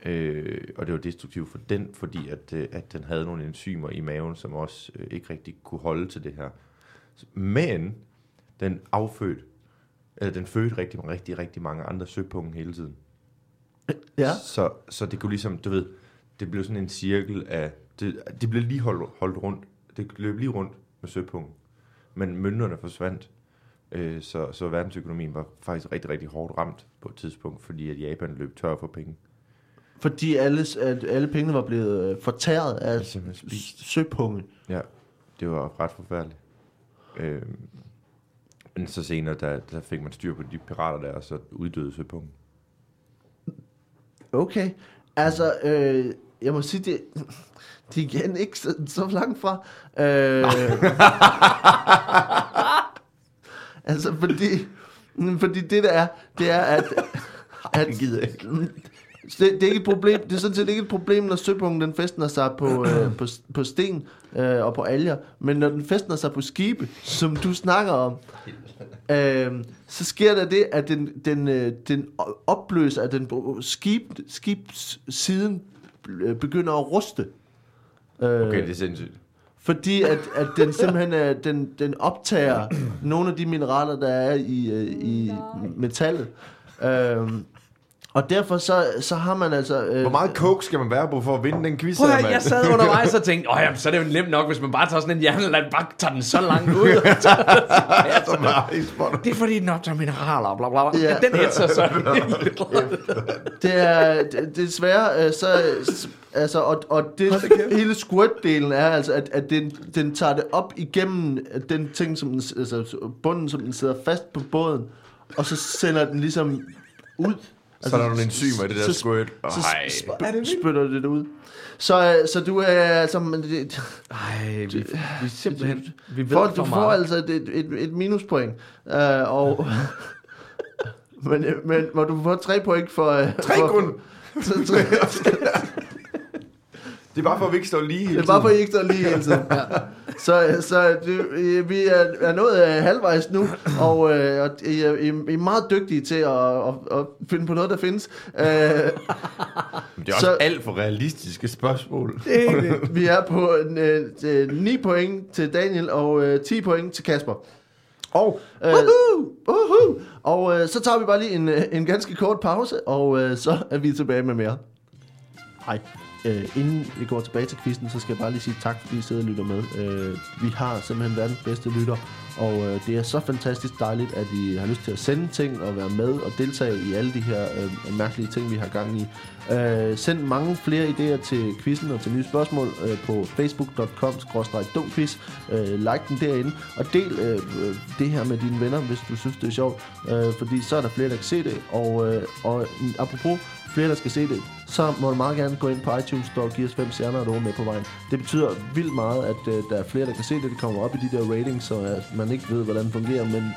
Øh, og det var destruktivt for den, fordi at, øh, at den havde nogle enzymer i maven, som også øh, ikke rigtig kunne holde til det her. Men den affødt, eller den fødte rigtig, rigtig, rigtig mange andre søpunge hele tiden. Ja. Så, så det kunne ligesom, du ved, det blev sådan en cirkel af, det, det blev lige holdt, holdt rundt, det løb lige rundt med søpungen. Men mønterne forsvandt, øh, så, så verdensøkonomien var faktisk rigtig, rigtig hårdt ramt på et tidspunkt, fordi at Japan løb tør for penge. Fordi alle, at alle pengene var blevet øh, fortæret af Simpelthen spist. s- søpunge. Ja, det var ret forfærdeligt. Øh, men så senere, der, der fik man styr på de pirater der, og så uddøde søpungen. Okay. Altså, øh, jeg må sige, det, de er igen ikke så, så langt fra. Øh, altså, fordi, fordi det der er, det er, at... at Det gider ikke. det, det, er ikke et problem. Det er sådan set ikke et problem, når søpungen den fæstner sig på, øh, på, på sten øh, og på alger. Men når den fæstner sig på skibe, som du snakker om, øh, så sker der det, at den, den, øh, den opløser, at den skib, skibssiden begynder at ruste. Øh, Okay, det er sindssygt. fordi at, at den simpelthen er, den, den optager nogle af de mineraler, der er i, øh, i metallet. Øhm, og derfor så, så har man altså... Øh, Hvor meget coke skal man være på for at vinde den quiz Prøv her, at, jeg sad undervejs og tænkte, åh jamen, så er det jo nemt nok, hvis man bare tager sådan en jernland, bare tager den så langt ud. Så meget i spot. det er fordi, den optager mineraler og bla bla bla. Ja. Den hætter så. Det er det, desværre øh, så, så altså og, og det hele squirt-delen er altså at, at den, den tager det op igennem den ting som den, altså bunden som den sidder fast på båden og så sender den ligesom ud. Så er der nogle enzymer i det der så- squirt. Så Ej. sp- spytter det det ud. Så, øh, så du er altså men det, Ej, vi, vi er simpelthen, vi ved for, for du får meget. altså et, et, et, minuspoint. Uh, og Men, øh, men må du få tre point for... øh, Tre for, kun. Så, tre, Det er bare for, at vi ikke står lige hele det er bare for, at tiden. I ikke står lige hele tiden. Så, så det, øh, vi er, er nået øh, halvvejs nu, og, øh, og I, er, I er meget dygtige til at, at, at finde på noget, der findes. Øh, Men det er også Så- alt for realistiske spørgsmål. vi er på øh, øh, 9 point til Daniel og øh, 10 point til Kasper. Og, øh, uh-huh. og øh, så tager vi bare lige en, øh, en ganske kort pause, og øh, så er vi tilbage med mere. Hej. Øh, inden vi går tilbage til quizzen, så skal jeg bare lige sige tak, fordi I sidder og lytter med. Øh, vi har simpelthen verdens bedste lytter, og øh, det er så fantastisk dejligt, at I har lyst til at sende ting og være med og deltage i alle de her øh, mærkelige ting, vi har gang i. Øh, send mange flere idéer til quizzen og til nye spørgsmål øh, på facebook.com domquiz. Øh, like den derinde, og del øh, øh, det her med dine venner, hvis du synes, det er sjovt. Øh, fordi så er der flere, der kan se det. Og, øh, og apropos flere, der skal se det, så må du meget gerne gå ind på iTunes Store og give os fem stjerner og med på vejen. Det betyder vildt meget, at øh, der er flere, der kan se det. Det kommer op i de der ratings, så at man ikke ved, hvordan det fungerer, men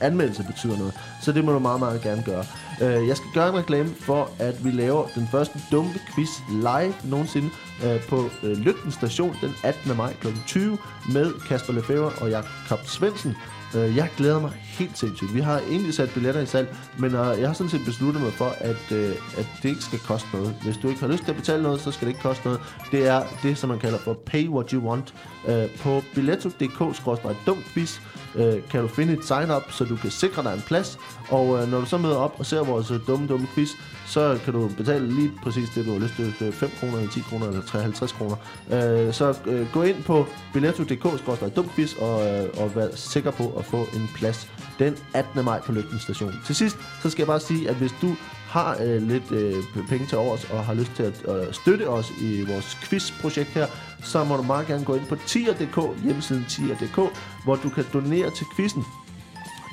anmeldelse betyder noget. Så det må du meget, meget gerne gøre. Øh, jeg skal gøre en reklame for, at vi laver den første dumme quiz live nogensinde øh, på øh, Lygten Station den 18. maj kl. 20 med Kasper Lefebvre og Jakob Svendsen. Øh, jeg glæder mig helt sindssygt. Vi har egentlig sat billetter i salg, men øh, jeg har sådan set besluttet mig for, at, øh, at det ikke skal koste noget. Hvis du ikke har lyst til at betale noget, så skal det ikke koste noget. Det er det, som man kalder for pay what you want. Øh, på billetto.dk-dumquiz øh, kan du finde et sign-up, så du kan sikre dig en plads. Og øh, når du så møder op og ser vores øh, dumme, dumme quiz, så kan du betale lige præcis det, du har lyst til. 5 kroner, eller 10 kroner, eller 53 kroner. Øh, så øh, gå ind på billetto.dk-dumquiz og, øh, og vær sikker på at få en plads den 18. maj på Lygten Station. Til sidst, så skal jeg bare sige, at hvis du har øh, lidt øh, penge til overs og har lyst til at øh, støtte os i vores quizprojekt her, så må du meget gerne gå ind på tier.dk, hjemmesiden tier.dk, hvor du kan donere til quizzen.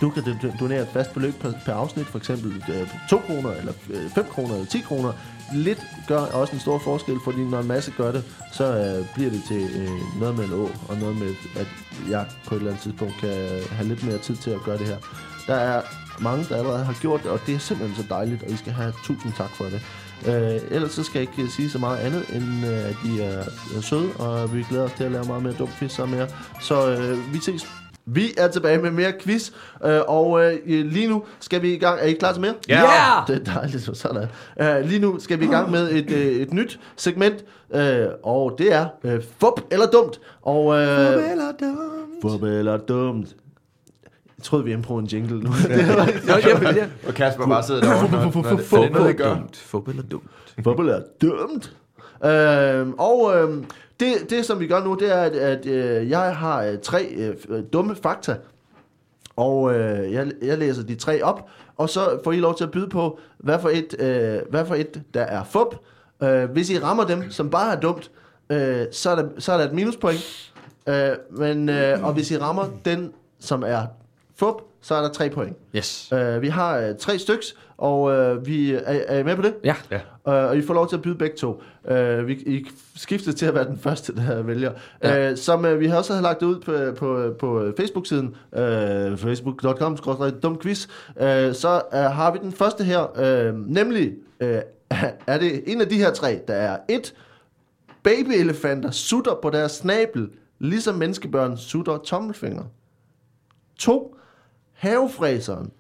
Du kan donere et fast beløb per, per afsnit, for eksempel øh, 2 kroner, eller øh, 5 kroner, eller 10 kroner. Lidt gør også en stor forskel, fordi når en masse gør det, så øh, bliver det til øh, noget med en å, og noget med, at jeg på et eller andet tidspunkt kan have lidt mere tid til at gøre det her. Der er mange, der allerede har gjort det, og det er simpelthen så dejligt, og I skal have tusind tak for det. Øh, ellers så skal jeg ikke sige så meget andet, end øh, at I er, er søde, og vi glæder os til at lave meget mere dum quiz sammen med jer. Så øh, vi ses. Vi er tilbage med mere quiz, øh, og øh, lige nu skal vi i gang. Er I klar til mere? Ja! Ja! Det er dejligt, så sådan. Uh, lige nu skal vi i gang med et, uh, et nyt segment, uh, og det er uh, fup eller dumt. Og, uh, eller dumt. fup eller dumt. Jeg troede, vi improede en jingle nu. jeg, Og Kasper bare sidder derovre. Fup Er dumt. Fodbold er dumt. fup eller dumt. Uh, og uh, det, det, som vi gør nu, det er, at, at uh, jeg har uh, tre uh, dumme fakta. Og øh, jeg, jeg læser de tre op, og så får I lov til at byde på, hvad for et, øh, hvad for et der er fup. Øh, hvis I rammer dem, som bare er dumt, øh, så, er der, så er der et minuspoint. Øh, men, øh, og hvis I rammer den, som er fup, så er der tre point. Yes. Øh, vi har øh, tre styks, og øh, vi er, er I med på det? Ja. Ja. Øh, og I får lov til at byde begge to. Øh, vi, I skifter til at være den første, der vælger. Ja. Øh, som øh, vi har også lagt ud på, på, på Facebook-siden, øh, facebook.com, dumquiz, øh, så øh, har vi den første her, øh, nemlig, øh, er det en af de her tre, der er et, babyelefanter sutter på deres snabel, ligesom menneskebørn sutter tommelfinger. 2. Havefræseren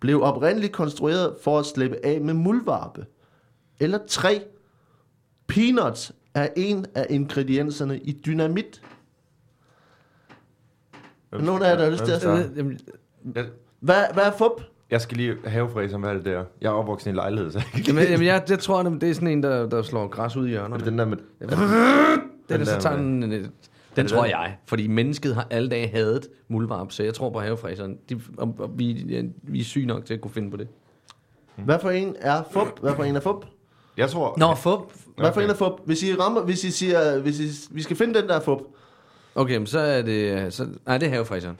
blev oprindeligt konstrueret for at slippe af med muldvarpe. Eller 3. Peanuts er en af ingredienserne i dynamit. Nogen af jer, der har lyst til at Hvad, hvad er fup? jeg skal lige have hvad er det der? Jeg er opvokset i en lejlighed, så jeg kan Jamen, jamen jeg, jeg tror, det er sådan en, der, der slår græs ud i Er hjørnerne. det den der med... Den, den den, så der tager med- den, det den tror den? jeg, fordi mennesket har alle dage hadet muldvarp, så jeg tror på havefræseren. De, og, og vi, ja, vi er syge nok til at kunne finde på det. Hvad for en er fup? Hvad for en er fup? Jeg tror... Nå, fup. Hvad for Okay. en er fup? Hvis I rammer, hvis I siger, hvis I, vi skal finde den der er fup. Okay, men så er det... Så, nej, det er havefræseren.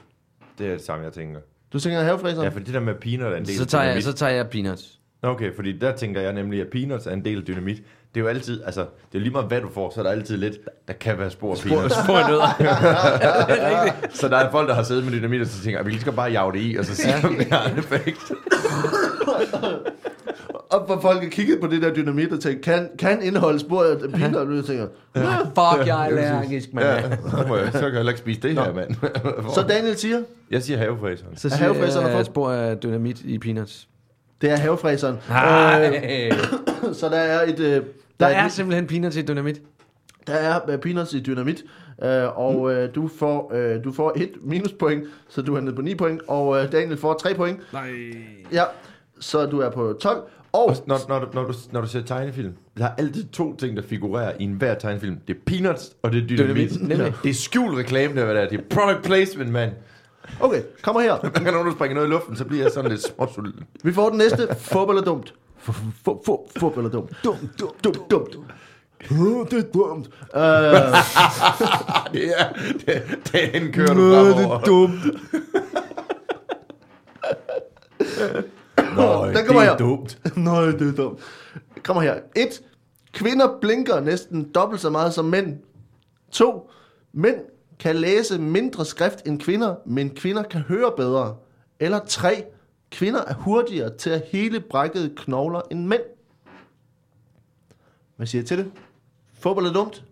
Det er det samme, jeg tænker. Du tænker havefræseren? Ja, fordi det der med peanut er en del Så tager, jeg, dynamit. så tager jeg peanuts. Okay, fordi der tænker jeg nemlig, at peanuts er en del af dynamit. Det er jo altid, altså, det er lige meget hvad du får, så er der altid lidt, der kan være spor af peanuts. Spor nødder. er rigtigt. Så der er folk, der har siddet med dynamit, og så tænker, at vi skal bare jage det i, og så siger, ja. det har en effekt. Og for folk har kigget på det der dynamit og tænkt, kan, kan indeholde spor af peanut? Og du tænker, Fuck, jeg er allergisk, mand. Ja, Ja. så, må jeg, så kan jeg heller ikke spise det her, mand. så Daniel siger, Jeg siger havefræseren. Så Er siger havefræserne jeg på? spor af dynamit i peanuts. det er havefræseren. Nej. Øh, så der er et... Øh, Der et- er simpelthen peanuts i dynamit. Der er øh, peanuts i dynamit, øh, og øh, du, får, øh, du får et minuspoint, så du er nede på 9 point, og øh, Daniel får 3 point. Nej. Ja, så du er på 12. Og Og når, når, du, når, du, når du ser tegnefilm, der er altid to ting, der figurerer i enhver tegnefilm. Det er peanuts, og det er dynamit. Dynamit, nemlig. Det er skjult reklame, der hvad det er. Det er product placement, mand. okay, kommer her. Hver gang nogen, der springer noget i luften, så bliver jeg sådan lidt småsulten. Vi får den næste. Fup eller dumt? Fup eller dumt? Dumt, dumt, dumt, dumt. Det er dumt. Uh, det er, det, den kører du fremover. dumt. Nå, Den det kommer er her. dumt. Nej, det er dumt. Kommer her. 1. Kvinder blinker næsten dobbelt så meget som mænd. 2. Mænd kan læse mindre skrift end kvinder, men kvinder kan høre bedre. Eller 3. Kvinder er hurtigere til at hele brækkede knogler end mænd. Hvad siger I til det? Fodbold er dumt?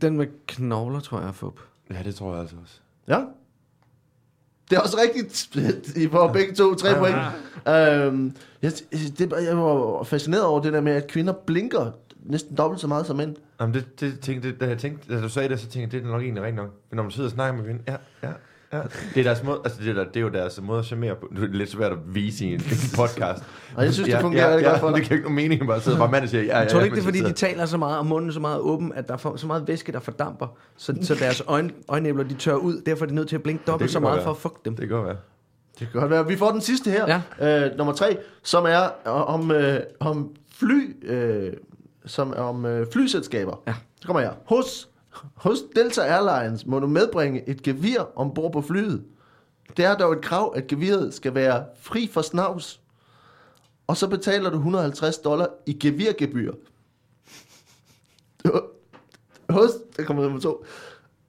Den med knogler, tror jeg, er fup. Ja, det tror jeg altså også. Ja. Det er også rigtigt. I får begge to tre point. Øhm, jeg, det, jeg var fascineret over det der med, at kvinder blinker næsten dobbelt så meget som mænd. Jamen, det, det tænkte, det, da, jeg tænkte, da du sagde det, så tænkte jeg, det er nok egentlig rigtigt nok. Men når man sidder og snakker med kvinder, ja, ja, ja. Det er, deres måde, altså det, der, det er jo deres måde at charmere på. Det er lidt svært at vise i en, podcast. Og jeg synes, det fungerer rigtig godt for dig. Det kan ikke nogen mening, at bare sidde bare mand og siger, ja, ja, Jeg tror ja, ikke, det er, fordi de taler så meget, og munden er så meget åben, at der er for, så meget væske, der fordamper, så, så deres øjen, øjenæbler, de tør ud. Derfor er de nødt til at blinke dobbelt så meget godt for være. at fuck dem. Det kan godt være. Det kan godt være. Vi får den sidste her. Ja. Øh, nummer tre, som er om, øh, om fly, øh, som er om øh, flyselskaber. Ja. Så kommer jeg. Hos, hos Delta Airlines må du medbringe et gevir ombord på flyet. Det er dog et krav, at geviret skal være fri for snavs. Og så betaler du 150 dollar i gevirgebyr. Hos, der kommer nummer to.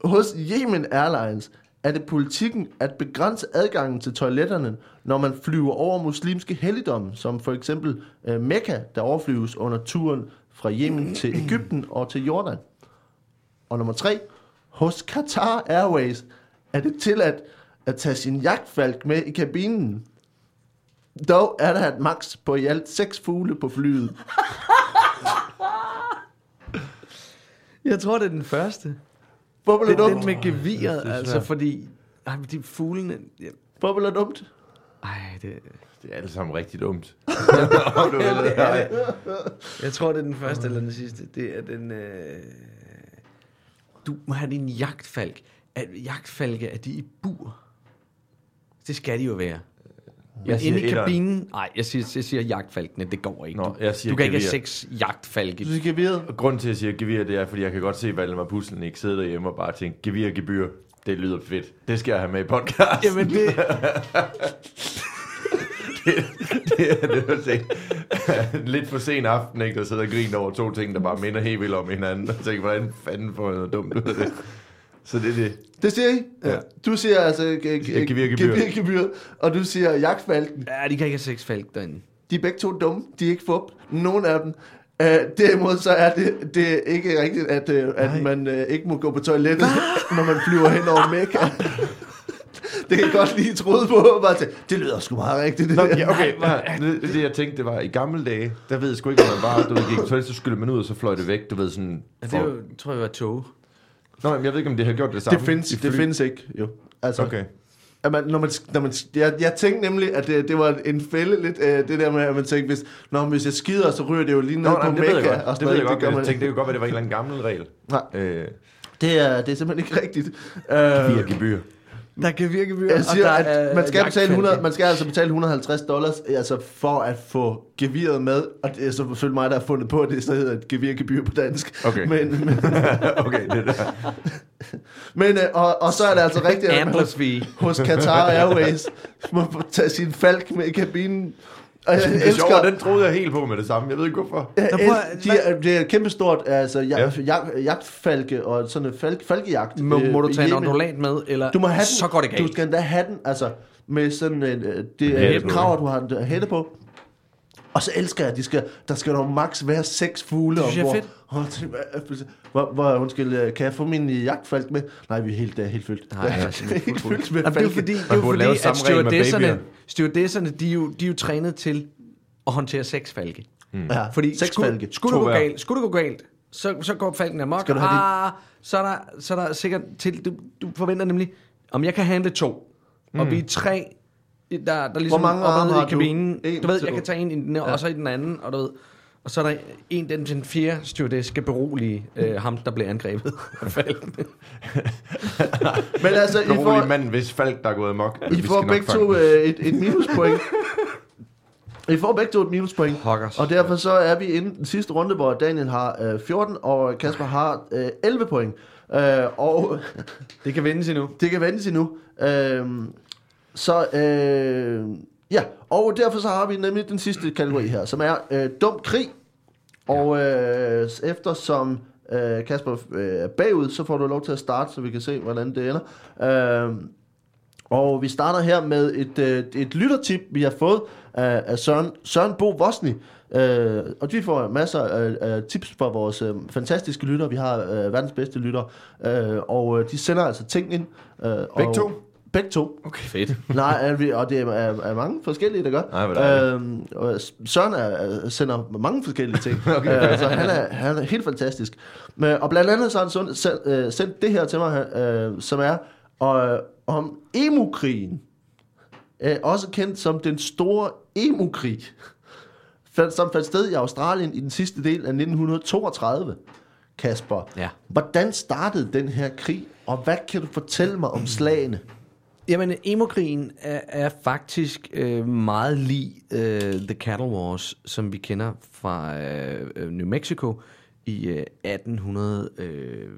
Hos Yemen Airlines er det politikken at begrænse adgangen til toiletterne, når man flyver over muslimske helligdomme, som for eksempel øh, Mekka, der overflyves under turen fra Yemen til Ægypten og til Jordan. Og nummer tre. Hos Qatar Airways er det tilladt at tage sin jagtfalk med i kabinen. Dog er der et max på i alt seks fugle på flyet. Jeg tror, det er den første. Bobbel Det er er den dumt. med geviret, det er altså fordi... Ej, men de fuglene... Ja, Bobbel er dumt. ej, det... Det er alle sammen rigtig dumt. Om du vil det. Jeg tror, det er den første eller den sidste. Det er den... Øh... Du må have din jagtfalk. Er, jagtfalke, er de i bur? Det skal de jo være. Jeg Men siger inde i kabinen... Nej, jeg siger, jeg siger jagtfalkene. Det går ikke. Nå, du, jeg siger du kan ikke have gevir. seks jagtfalke. Du siger geviret. Og grunden til, at jeg siger gevir, det er, fordi jeg kan godt se Valdemar Puslen ikke sidde derhjemme og bare tænke, gevir, gebyr, det lyder fedt. Det skal jeg have med i podcast. Jamen, det... det, det, er det, tænkte. Lidt for sen aften, ikke? Der sidder og griner over to ting, der bare minder helt vildt om hinanden. Og tænker, hvordan fanden får jeg noget dumt ud af det? Så det er det. Det siger I? Ja. Du siger altså gevirgebyr. gevirgebyr, og du siger jagtfalken. Ja, de kan ikke have seks falk derinde. De er begge to dumme. De er ikke fup. Nogen af dem. Uh, derimod så er det, det er ikke rigtigt, at, uh, at man uh, ikke må gå på toilettet, når man flyver hen over Mekka. det kan jeg godt lige troede på. Bare til, det lyder sgu meget rigtigt. Det Nå, der. ja, okay. Nej, det, det, jeg tænkte, det var i gamle dage, der ved jeg sgu ikke, om man bare, du ved, gik toilet, så skyllede man ud, og så fløj det væk, du ved, sådan... Ja, det er jo, tror jeg var tog. Nå, men jeg ved ikke, om det har gjort det samme. Det findes, det findes ikke, jo. Altså, Okay. At man, når man, når man, jeg, jeg tænkte nemlig, at det, det var en fælde lidt, øh, det der med, at man tænkte, hvis, når, hvis jeg skider, så ryger det jo lige ned Nå, på nej, det ved jeg Mekka. godt. og Det ved jeg godt, gør jeg tænkte, det kunne godt være, det var en eller anden gammel regel. Nej, Øh, det er, det er simpelthen ikke rigtigt. via Øh, gebyr. Der kan virke vir, jeg siger, at man skal, betale 100, man skal altså betale 150 dollars altså for at få geviret med, og det er så selvfølgelig mig, der har fundet på, at det så hedder et gevirgebyr på dansk. Okay. Men, men, okay, det der. men øh, og, og så er det altså rigtigt, at man hos, hos Qatar Airways må tage sin falk med i kabinen. Og jeg Det er sjovt, elsker, og den troede jeg helt på med det samme. Jeg ved ikke hvorfor. Jeg el- de er, det er kæmpestort, altså jag, Ja. jag, jagtfalke og sådan en falk, falkejagt. Må, øh, må du tage en ondulat med, eller Du må have den, så går det Du galt. skal endda have den, altså, med sådan en, øh, det er et krav, at du har en hætte på. Og så elsker jeg, at de skal, der skal der maks være seks fugle er ombord. fedt. Åh, det- Hvor, hvor, undskyld, øh, kan jeg få min jagtfalk med? Nej, vi er helt, er helt fyldt. Nej, simpelthen helt fyldt med Jamen, det er fordi, det er fordi at stewardesserne, stewardesserne de, er jo, de er jo trænet til at håndtere seks falke. Ja, Fordi seks skulle, falke. skulle, det gå galt, skulle det gå galt, så, så går falken amok. Skal du have ah, så, er der, så er der sikkert til, du, du forventer nemlig, om jeg kan handle to, mm. og vi er tre, der, der ligesom Hvor mange arme har i du? kabinen. En, du ved, jeg kan tage en i den, og så i den anden, og du ved, og så er der en, den, den fjerde stewardess skal berolige øh, ham, der bliver angrebet af falken. Men altså, I får, mand, hvis falk, der er gået amok. I Vi får begge to øh, et, et minuspoint. I får begge to et minuspoint. Pokkers. Og derfor så er vi inde den sidste runde, hvor Daniel har øh, 14, og Kasper har øh, 11 point. Øh, og Det kan vendes endnu. det kan vendes endnu. Øh, så øh, ja, og derfor så har vi nemlig den sidste kategori her, som er øh, dum krig. Og øh, eftersom øh, Kasper øh, er bagud, så får du lov til at starte, så vi kan se, hvordan det ender. Øh, og vi starter her med et, øh, et lyttertip, vi har fået af, af Søren, Søren Bo Vosni. Øh, og vi får masser af, af tips fra vores øh, fantastiske lyttere. Vi har øh, verdens bedste lyttere. Øh, og øh, de sender altså ting ind. Øh, Begge og, to? Begge to. Okay. Fedt. Nej, og det er, er, er mange forskellige, der gør. Ej, hvor dejligt. øhm, og Søren er, er, sender mange forskellige ting. okay. øh, så han er, han er helt fantastisk. Men, og blandt andet så har han sund, øh, sendt det her til mig, øh, som er øh, om emu-krigen. Øh, også kendt som den store emu-krig. Fandt- Som fandt sted i Australien i den sidste del af 1932. Kasper, Ja. hvordan startede den her krig, og hvad kan du fortælle mig om slagene? Jamen, emokrigen er, er faktisk øh, meget lig øh, The Cattle Wars, som vi kender fra øh, øh, New Mexico i øh, 1800 øh,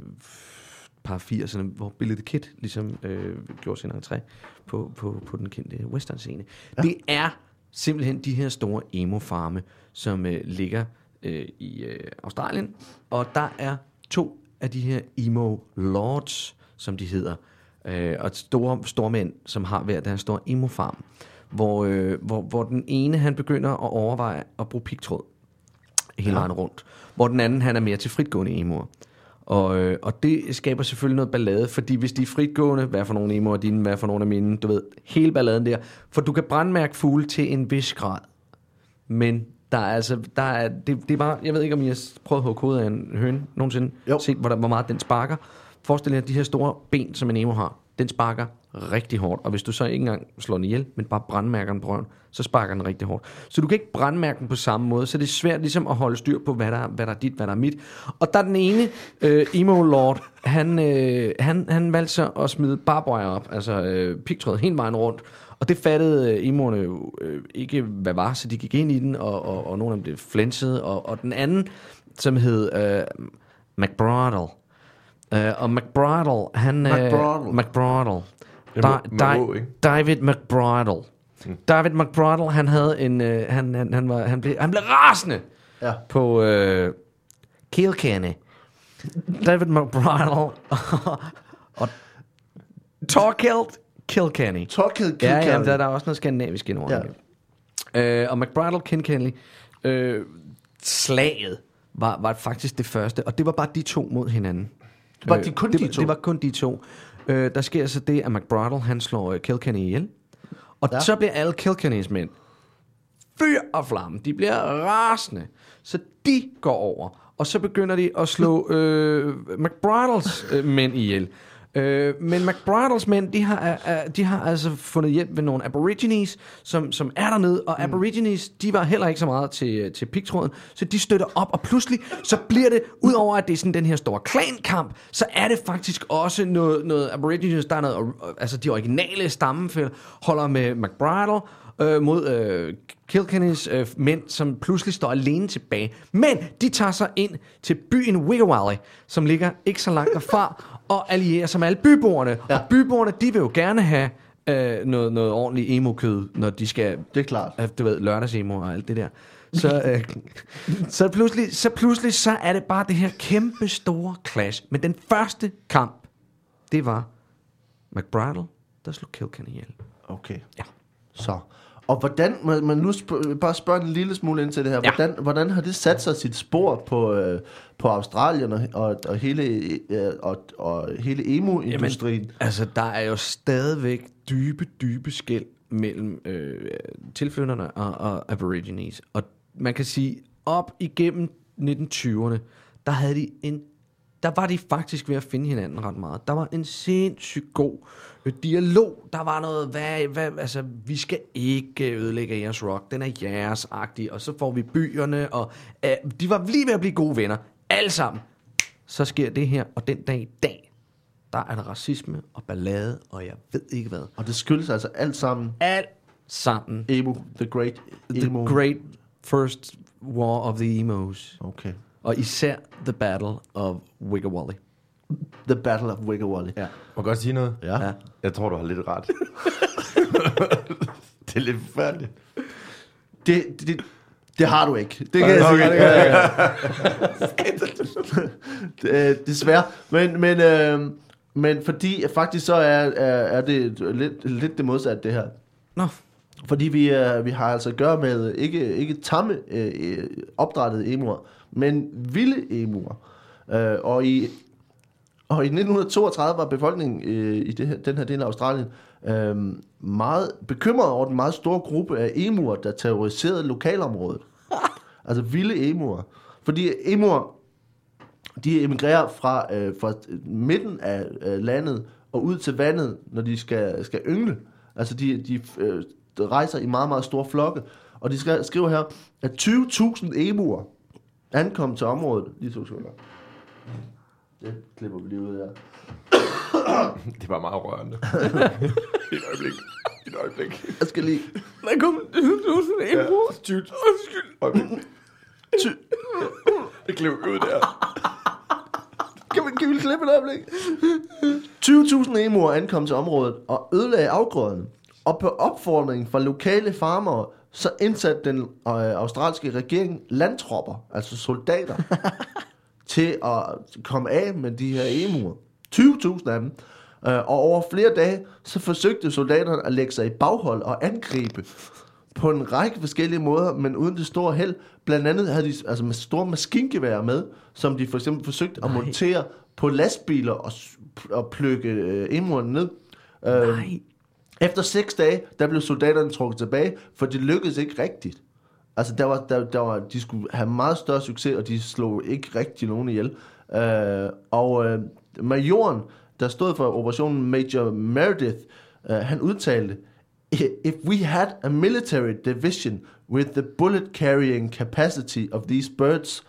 par 80'erne, hvor Billy the Kid ligesom øh, gjorde sin entré på, på, på den kendte western-scene. Ja. Det er simpelthen de her store emo-farme, som øh, ligger øh, i øh, Australien, og der er to af de her emo lords, som de hedder, øh, og store stormænd, som har hver deres store emo-farm, hvor, øh, hvor, hvor den ene, han begynder at overveje at bruge pigtråd hele vejen rundt, hvor den anden, han er mere til fritgående emoer. Og, øh, og det skaber selvfølgelig noget ballade, fordi hvis de er fritgående, hvad for nogle emoer er dine, hvad for nogle af mine, du ved, hele balladen der. For du kan brandmærke fugle til en vis grad. Men der er altså, der er, det, det er bare, jeg ved ikke, om I har prøvet at hugge hovedet af en høne nogensinde. Jo. Set, hvor, der, hvor meget den sparker. Forestil dig, at de her store ben, som en emo har, den sparker rigtig hårdt. Og hvis du så ikke engang slår den ihjel, men bare brandmærker den på røven, så sparker den rigtig hårdt. Så du kan ikke brandmærke den på samme måde, så det er svært ligesom at holde styr på, hvad der, hvad der er dit, hvad der er mit. Og der er den ene, øh, emo lord, han, øh, han, han valgte så at smide barbøjer op, altså øh, pigtråd hele vejen rundt. Og det fattede øh, emoerne jo øh, ikke, hvad var, så de gik ind i den, og, og, og nogle af dem blev flænset. Og, og den anden, som hed øh, McBrodel, øh, og McBrodel, han... øh, McBrodel. McBrodel. Det Da, med Di- Å, ikke? David. David McBrodel, han havde en... Øh, han, han, han, var, han, blev, han blev rasende Ja. på øh, Kilkenny. David McBrodel og, og Torkild Kilkenny. Torkild Ja, ja, Kilkenny. der, der er også noget skandinavisk indover. Ja. Ja. Øh, og McBridle Kilkenny, øh, slaget var, var faktisk det første, og det var bare de to mod hinanden. Var Øh, de kun det, de var- to? Det var kun de to. Øh, der sker så det, at McBridle, han slår øh, Kilkenny ihjel. Og Ja. så bliver alle Kilkennys mænd fyr og flamme. De bliver rasende. Så de går over. Og så begynder de at slå øh, McBridles øh, mænd ihjel. Øh, men McBridles mænd, de har, øh, de har altså fundet hjælp ved nogle aborigines, som, som er dernede, og Mm. aborigines, de var heller ikke så meget til, til pigtråden, så de støtter op, og pludselig så bliver det, udover at det er sådan den her store klankamp, så er det faktisk også noget, noget aborigines, der er noget, øh, altså de originale stammefælder, holder med McBridle, øh, mod øh, Kilkennys øh, mænd, som pludselig står alene tilbage. Men de tager sig ind til byen Wigawali, som ligger ikke så langt derfra, og allierer sig med alle byboerne. Ja. Og byboerne, de vil jo gerne have øh, noget, noget ordentligt emo-kød, når de skal Det er klart. øh, du ved, lørdagsemo og alt det der. Så, øh, så, pludselig, så pludselig så er det bare det her kæmpe store clash. Men den første kamp, det var McBridle, der slog Kilkenny ihjel. Okay. Ja. Så. Og hvordan, man, man nu sp- bare spørge en lille smule ind til det her, Ja. hvordan, hvordan har det sat sig sit spor på, øh, på Australien og, og, og, hele, øh, og, og hele emo-industrien? Altså, der er jo stadigvæk dybe, dybe skæld mellem øh, tilflytterne og, og aborigines. Og man kan sige, op igennem 1920'erne, der havde de en der var de faktisk ved at finde hinanden ret meget. Der var en sindssygt god dialog. Der var noget, hvad, hvad, altså, vi skal ikke ødelægge jeres rock. Den er jeres-agtig. Og så får vi byerne. Og, øh, de var lige ved at blive gode venner. Alle sammen. Så sker det her, og den dag i dag, der er der racisme og ballade, og jeg ved ikke hvad. Og det skyldes altså alt sammen Alt sammen. emo, the great emo. The great first war of the emos. Okay. Og især The Battle of Wigger The Battle of Wiggerwally. Ja. Må jeg godt sige noget? Ja. Ja. Jeg tror, du har lidt ret. det er lidt forfærdeligt. Det, det, det, det har du ikke. Det kan jeg sige. Det kan jeg. Øh, Desværre. Men, men, øh, men fordi faktisk så er, er, er det lidt, lidt det modsatte, det her. Nå, Fordi vi, øh, vi har altså at gøre med ikke, ikke tamme øh, øh, opdrættede emuer, men vilde emuer. Øh, og, i, og i 1932 var befolkningen øh, i det her, den her del af Australien øh, meget bekymret over den meget store gruppe af emuer, der terroriserede lokalområdet. altså vilde emuer. Fordi emuer, de emigrerer fra, øh, fra midten af øh, landet og ud til vandet, når de skal, skal yngle. Altså de, de øh, rejser i meget, meget store flokke. Og de skal, skriver her, at 20.000 emuer ankom til området. Lige to sekunder. Det klipper vi lige ud her. Det var meget rørende. Et øjeblik. Et øjeblik. Jeg skal lige... der kom en Ja. emo. Styrt. Undskyld. Øjeblik. Det klev ud der. Kan vi, kan vi klippe et øjeblik? 20.000 emuer ankom til området og ødelagde afgrøderne. Og på opfordring fra lokale farmere, så indsatte den øh, australske regering landtropper, altså soldater, til at komme af med de her emuer. 20.000 af dem. Øh, Og over flere dage, så forsøgte soldaterne at lægge sig i baghold og angribe på en række forskellige måder, men uden det store held. Blandt andet havde de altså med store maskingeværer med, som de for eksempel forsøgte at Nej. montere på lastbiler og, og plukke øh, emuerne ned. Øh, Nej. efter seks dage, der blev soldaterne trukket tilbage, for det lykkedes ikke rigtigt. Altså, der var, der, der var, de skulle have meget større succes, og de slog ikke rigtig nogen ihjel. Øh, og øh, majoren, der stod for operationen Major Meredith, øh, han udtalte, If we had a military division with the bullet-carrying capacity of these birds,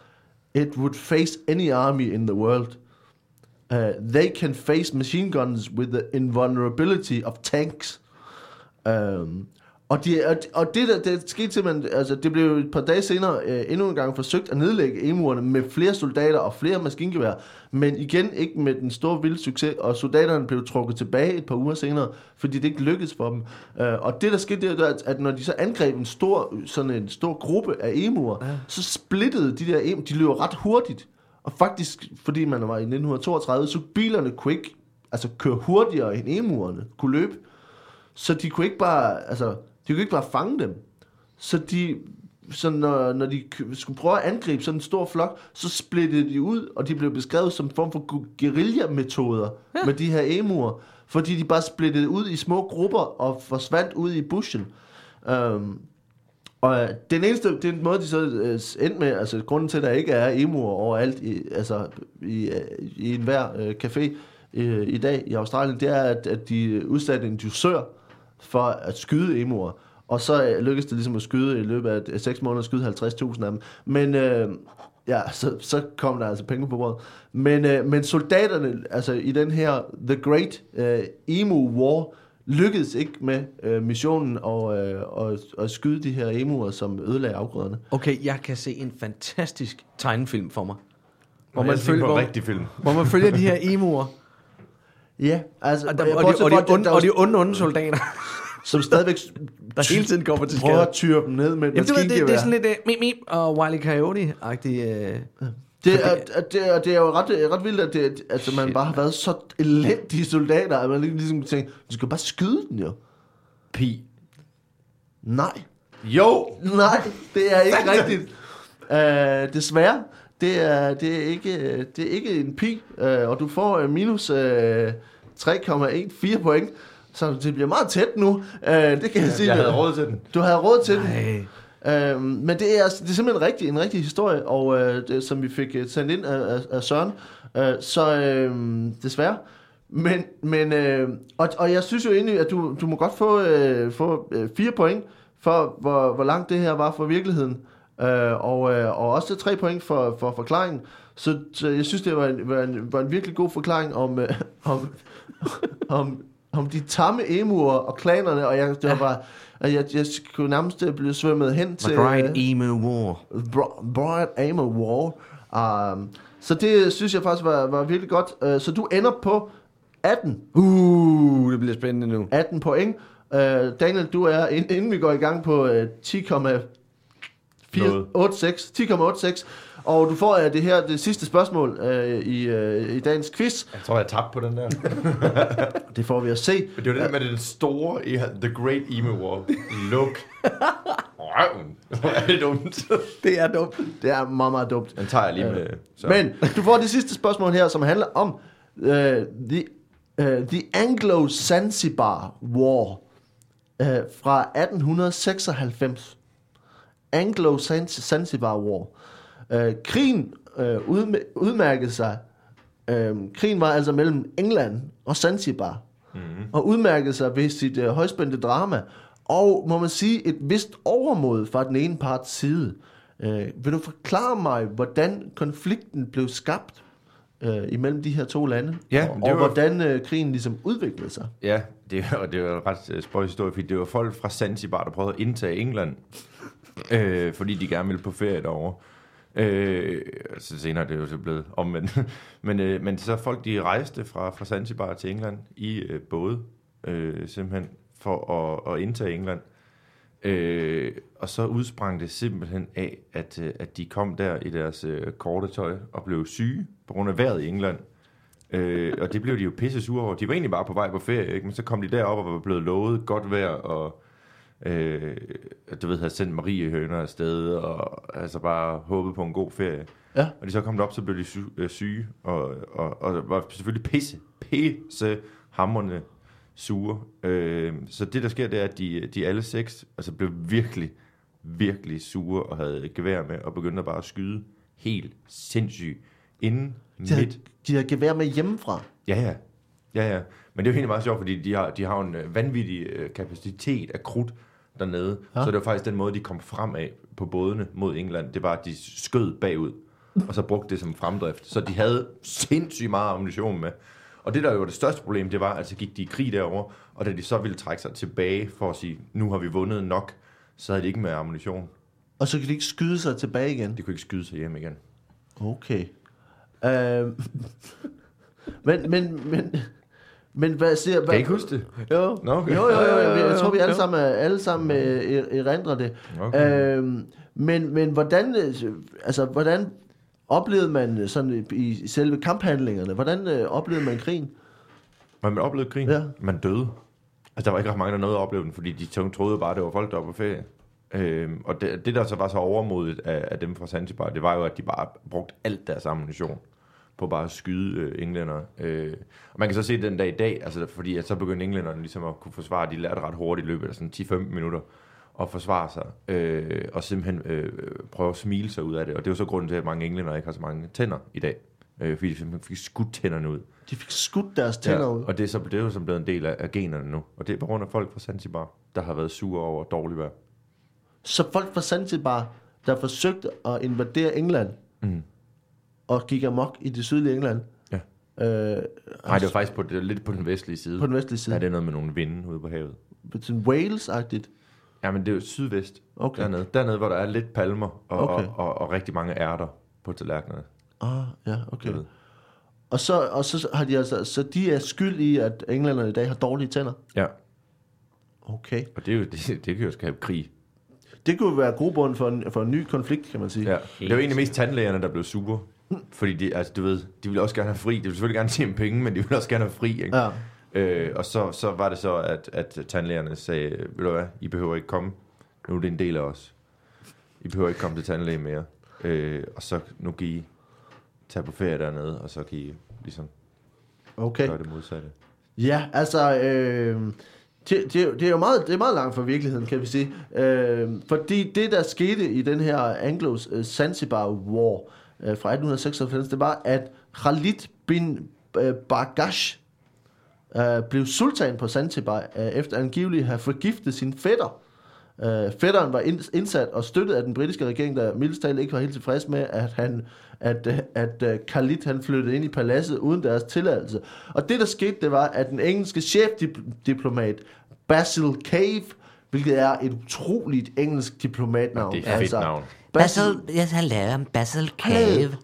it would face any army in the world. Uh, they can face machine guns with the invulnerability of tanks. Um, og, de, og, og det, der, det skete simpelthen, altså det blev et par dage senere øh, endnu en gang forsøgt at nedlægge emuerne med flere soldater og flere maskingevær, men igen ikke med den store vilde succes, og soldaterne blev trukket tilbage et par uger senere, fordi det ikke lykkedes for dem. Øh, og det der skete, det var, at, at når de så angreb en stor, sådan en stor gruppe af emuer, ja. så splittede de der emuer, de løber ret hurtigt. Og faktisk, fordi man var i 1932, så bilerne kunne ikke altså, køre hurtigere end emuerne kunne løbe. Så de kunne ikke bare, altså, de kunne ikke bare fange dem. Så de, så når, når de skulle prøve at angribe sådan en stor flok, så splittede de ud, og de blev beskrevet som en form for gu- guerilla-metoder ja. med de her emuer. Fordi de bare splittede ud i små grupper og forsvandt ud i bushen. Um, og øh, den eneste den måde, de så øh, endte med, altså grunden til, at der ikke er emuer overalt, i, altså i, øh, i enhver øh, café øh, i dag i Australien, det er, at, at de udsatte en dusør for at skyde emuer. Og så øh, lykkedes det ligesom at skyde i løbet af øh, 6 måneder, skyde 50.000 af dem. Men øh, ja, så, så kom der altså penge på bordet. Men, øh, men soldaterne, altså i den her The Great øh, Emu War, lykkedes ikke med øh, missionen og, øh, og, og skyde de her emuer, som ødelagde afgrøderne. Okay, jeg kan se en fantastisk tegnefilm for mig. Hvor man, følger, hvor, en rigtig film. hvor man følger de her emuer, Ja, altså... og, der, øh, og, de, og, de, at der- onde, der og de onde, onde soldater, som stadigvæk der hele tiden kommer til prøver skade. at tyre dem ned med Jamen, du ved, det, det er sådan lidt uh, mip, mip og Wile. Coyote-agtig. Uh, Det er, at det, er, det er jo ret, ret vildt, at det, altså, man bare har været så elendige soldater, at man ligesom tænker, du skal bare skyde den jo. pi. Nej. Jo! Nej, det er ikke rigtigt. Uh, desværre. Det er, det, er ikke, det er ikke en pi, uh, og du får minus uh, 3,14 point. Så det bliver meget tæt nu. Uh, det kan jeg sige. Jeg havde råd til den. Du havde råd til den. Nej. Øhm, men det er, det er simpelthen en rigtig, en rigtig historie, og øh, det, som vi fik øh, sendt ind af, af, af Søren. Øh, så øh, desværre. Men, men øh, og, og jeg synes jo egentlig, at du, du må godt få, øh, få øh, fire point for, hvor, hvor langt det her var fra virkeligheden. Øh, og, øh, og også tre point for, for forklaringen. Så, så jeg synes, det var en, var en, var en virkelig god forklaring om, øh, om, om, om de tamme emuer og klanerne, og jeg, det var bare, at jeg, jeg skulle nærmest blive svømmet hen til... McBride øh, Emu War. Brian Amer War. Um, så det synes jeg faktisk var, var virkelig godt. Uh, så du ender på 18. Uh, det bliver spændende nu. 18 point. Uh, Daniel, du er, ind- inden vi går i gang på uh, 10,486. 10,86. Og du får uh, det her, det sidste spørgsmål uh, i, uh, i dagens quiz. Jeg tror, jeg tabte på den der. Det får vi at se. Men det var det med den store, i The Great Emu War. Look. Røven. Er det dumt. Det er dumt. Det er meget, meget dumt. Den tager jeg lige med. Så. Men du får det sidste spørgsmål her, som handler om uh, the, uh, the Anglo-Zanzibar War uh, fra 1896. Anglo-Zanzibar War. Uh, krigen uh, udmær- udmærkede sig. Uh, krigen var altså mellem England og Zanzibar. Mm-hmm. Og udmærkede sig ved sit uh, højspændte drama. Og må man sige, et vist overmod fra den ene parts side. Uh, vil du forklare mig, hvordan konflikten blev skabt uh, imellem de her to lande? Ja, og, og var- hvordan uh, krigen ligesom udviklede sig? Ja, det var, det var en ret øh, spøjs historie, fordi det var folk fra Zanzibar, der prøvede at indtage England, øh, fordi de gerne ville på ferie derovre. Øh, så senere er det jo så blevet omvendt. men, øh, men så folk, de rejste fra, fra Zanzibar til England i øh, både, øh, simpelthen for at, at indtage England. Øh, og så udsprang det simpelthen af, at, øh, at de kom der i deres øh, korte tøj og blev syge på grund af vejret i England. Øh, og det blev de jo pisse sure over. De var egentlig bare på vej på ferie, ikke? men så kom de derop og var blevet lovet godt vejr, og øh, du ved, havde sendt Marie Høner afsted, og altså bare håbet på en god ferie. Ja. Og de så kom derop, så blev de sy- øh, syge, og, og, og var selvfølgelig pisse, pisse hammerne sure. Øh, så det, der sker, det er, at de, de alle seks altså blev virkelig, virkelig sure, og havde gevær med, og begyndte at bare at skyde helt sindssygt inden De havde, midt de havde gevær med hjemmefra. Ja, ja. Ja, ja. Men det er jo egentlig meget sjovt, fordi de har, de har en øh, vanvittig øh, kapacitet af krudt dernede. Ja. Så det var faktisk den måde, de kom frem af på bådene mod England. Det var, at de skød bagud, og så brugte det som fremdrift. Så de havde sindssygt meget ammunition med. Og det, der jo var det største problem, det var, at så gik de i krig derover, og da de så ville trække sig tilbage for at sige, nu har vi vundet nok, så havde de ikke med ammunition. Og så kan de ikke skyde sig tilbage igen. De kunne ikke skyde sig hjem igen. Okay. Øh, men, men, men, men hvad siger... Hvad, Kan I ikke huske det? Jo. Nå, okay. jo, jo, jo, jo, jeg tror, vi alle sammen, alle sammen øh, er- erindrer det. Okay. Øhm, men, men hvordan, øh, altså, hvordan oplevede man øh, sådan i, selve kamphandlingerne? Hvordan øh, oplevede man krigen? Man oplevede krigen. Ja. Man døde. Altså, der var ikke ret mange, der nåede at opleve den, fordi de tro- troede bare, det var folk, der var på ferie. Øhm, og det, det, der så var så overmodigt af, af dem fra Zanzibar, det var jo, at de bare brugte alt deres ammunition på bare at skyde øh, englænder. Øh, og man kan så se den dag i dag, altså, fordi at så begyndte englænderne ligesom at kunne forsvare, de lærte ret hurtigt i løbet af sådan 10-15 minutter at forsvare sig, øh, og simpelthen øh, prøve at smile sig ud af det. Og det er jo så grunden til, at mange englænder ikke har så mange tænder i dag, øh, fordi de simpelthen fik skudt tænderne ud. De fik skudt deres tænder ud. Og det er, så, det er jo så blevet en del af, af generne nu. Og det er på grund af folk fra Zanzibar, der har været sure over dårligt vejr. Så folk fra Zanzibar, der forsøgte at invadere England, Mm. Og gik amok i det sydlige England, Ja. øh, Nej, det var faktisk på, det, var lidt på den vestlige side. på den vestlige side. Det er noget med nogle vinde ude på havet. Sådan Wales-agtigt. Ja, men det er jo sydvest. Okay. Dernede, dernede hvor der er lidt palmer og, Okay. og, og, og rigtig mange ærter på tallerkenerne. Ah, ja, okay. Ved. Og så, og så har de altså, så de er skyld i, at englænderne i dag har dårlige tænder. Ja, Okay. og det, er jo, det, det kan jo skabe krig. Det kunne være grobund for en, for en ny konflikt, kan man sige. Ja. Det er jo egentlig mest tandlægerne, der blev sure. Fordi de, altså, du ved, de vil også gerne have fri. De vil selvfølgelig gerne tjene penge, men de vil også gerne have fri. Ikke? Ja. Øh, og så, så var det så, at, at tandlægerne sagde, ved du hvad, I behøver ikke komme. Nu er det en del af os. I behøver ikke komme til tandlæge mere. Øh, og så nu kan I tage på ferie dernede, og så kan I ligesom Okay. gøre det modsatte. Ja, altså, øh, det, det, det er jo meget, det er meget langt fra virkeligheden, kan vi sige. Øh, fordi det, der skete i den her Anglo-Zanzibar War øh, fra 1896, det var, at Khalid bin øh, Bargash øh, blev sultan på Zanzibar, øh, efter angiveligt at have forgiftet sin fætter. Øh, fætteren var ind- indsat og støttet af den britiske regering, der mildest ikke var helt tilfreds med, at han at, at Khalid han flyttede ind i paladset uden deres tilladelse. Og det, der skete, det var, at den engelske chefdiplomat Basil Cave, hvilket er et utroligt engelsk diplomatnavn. Det er et fedt navn. Basil, yes, hello, I'm Basil Cave.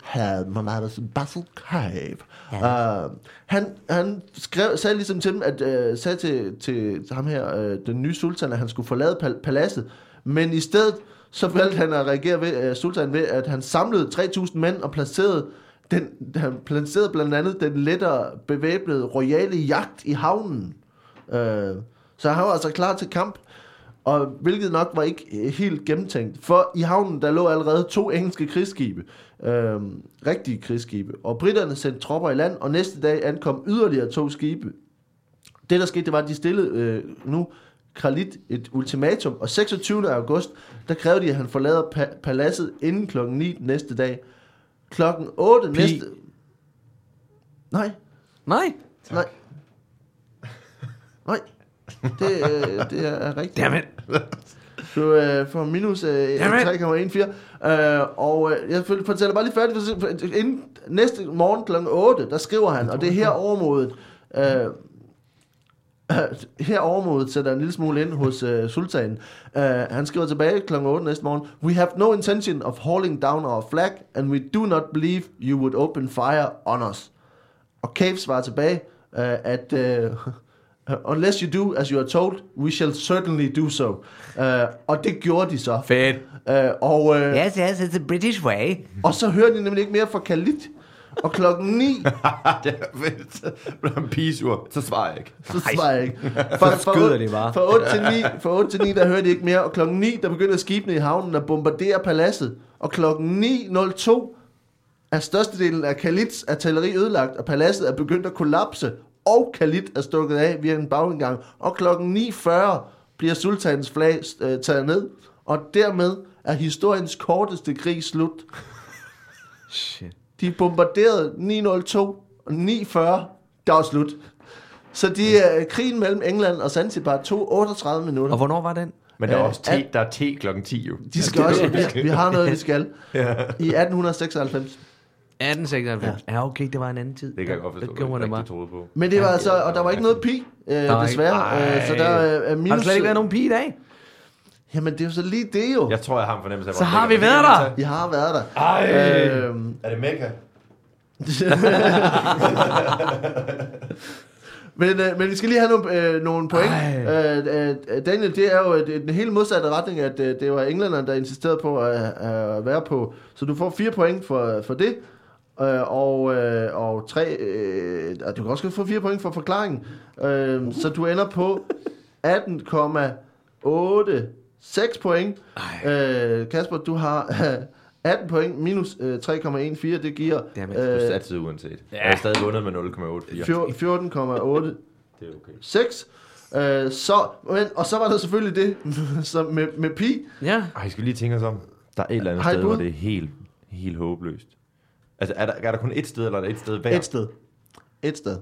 My name is Basil Cave. Ja. Uh, han, han skrev, sagde ligesom til dem, at uh, sagde til, til ham her, uh, den nye sultan, at han skulle forlade pal- paladset. Men i stedet, så valgte han at reagere ved, uh, sultan ved, at han samlede 3.000 mænd og placerede den, han placerede blandt andet den lettere bevæbnede royale jagt i havnen. Uh, så han var altså klar til kamp. Og hvilket nok var ikke øh, helt gennemtænkt. For i havnen, der lå allerede to engelske krigsskibe. Øhm, rigtige krigsskibe. Og britterne sendte tropper i land, og næste dag ankom yderligere to skibe. Det, der skete, det var, at de stillede øh, nu Khalid et ultimatum, og 26. august, der krævede de, at han forlader pa- paladset inden klokken 9 næste dag. Klokken 8 Pi. næste... Nej, Nej. nej. Nej, det, øh, det er rigtigt. Dammit. Du øh, får minus øh, Dammit. 3,14. Øh, og øh, jeg for- fortæller bare lige færdigt. for- Inden næste morgen kl. 8, der skriver han, og det er her overmodet. Øh, her overmodet sætter en lille smule ind hos øh, sultanen. Uh, han skriver tilbage kl. 8 næste morgen. We have no intention of hauling down our flag, and we do not believe you would open fire on us. Og Cave svarer tilbage, uh, at uh, unless you do as you are told, we shall certainly do so. Uh, og det gjorde de så. Fedt. Uh, og, uh, Yes, yes, it's the British way. og så hører de nemlig ikke mere fra Khalid. Og klokken 9, det er fedt. Så bliver han pigesur. Så svarer jeg ikke. så svarer jeg ikke. Fra, fra, skyder de bare. Fra 8 til 9, fra 8 til 9, der hører de ikke mere. Og klokken 9, der begynder skibene i havnen at bombardere paladset. Og klokken 9.02 er størstedelen af Khalids artilleri ødelagt, og paladset er begyndt at kollapse. Og Khalid er stukket af via en bagindgang. Og klokken 9.40 bliver sultanens flag øh, taget ned. Og dermed er historiens korteste krig slut. Shit. De bombarderede 902 og 940, der var slut. Så de, uh, krigen mellem England og Zanzibar tog 38 minutter. Og hvornår var den? Men der er Øh, også te, der er te klokken 10 jo. De skal også, vi, vi har noget, vi skal. I 1896. 1896. Ja. ja, okay, det var en anden tid. Det kan jeg godt forstå, Det gjorde det rigtig bare. troede på. Men det var altså, og der var ikke noget pi, øh, Nej. desværre. Øh, så der er minus... Har der slet ikke været nogen pige i dag? Jamen, det er jo så lige det jo. Jeg tror, jeg har en fornemmelse af, Så har vi været der. Vi har været der. Ej. Øhm, Er det Mekka? men, øh, men vi skal lige have nogle, øh, nogle point. Ej. Øh, øh, Daniel, det er jo øh, den helt modsatte retning, at øh, det var englænderne, der insisterede på at, at være på. Så du får fire point for, for det. Øh, og, øh, og tre, øh, og du kan også få fire point for forklaringen. Øh, så du ender på 18,86 point. Øh, Kasper, du har 18 point minus øh, 3,14, det giver Dammit. Du øh, satte uanset. Ja. Jeg har stadig vundet med 0,84. fjor- 14,8 Det er okay. 6. Øh, så, men, og så var der selvfølgelig det som med, med pi. Ja. Ej, jeg skal lige tænke os om. Der er et eller andet I sted, bud? hvor det er helt, helt håbløst. Altså, er der, er der kun et sted, eller er der et sted hver? Et sted. Et sted.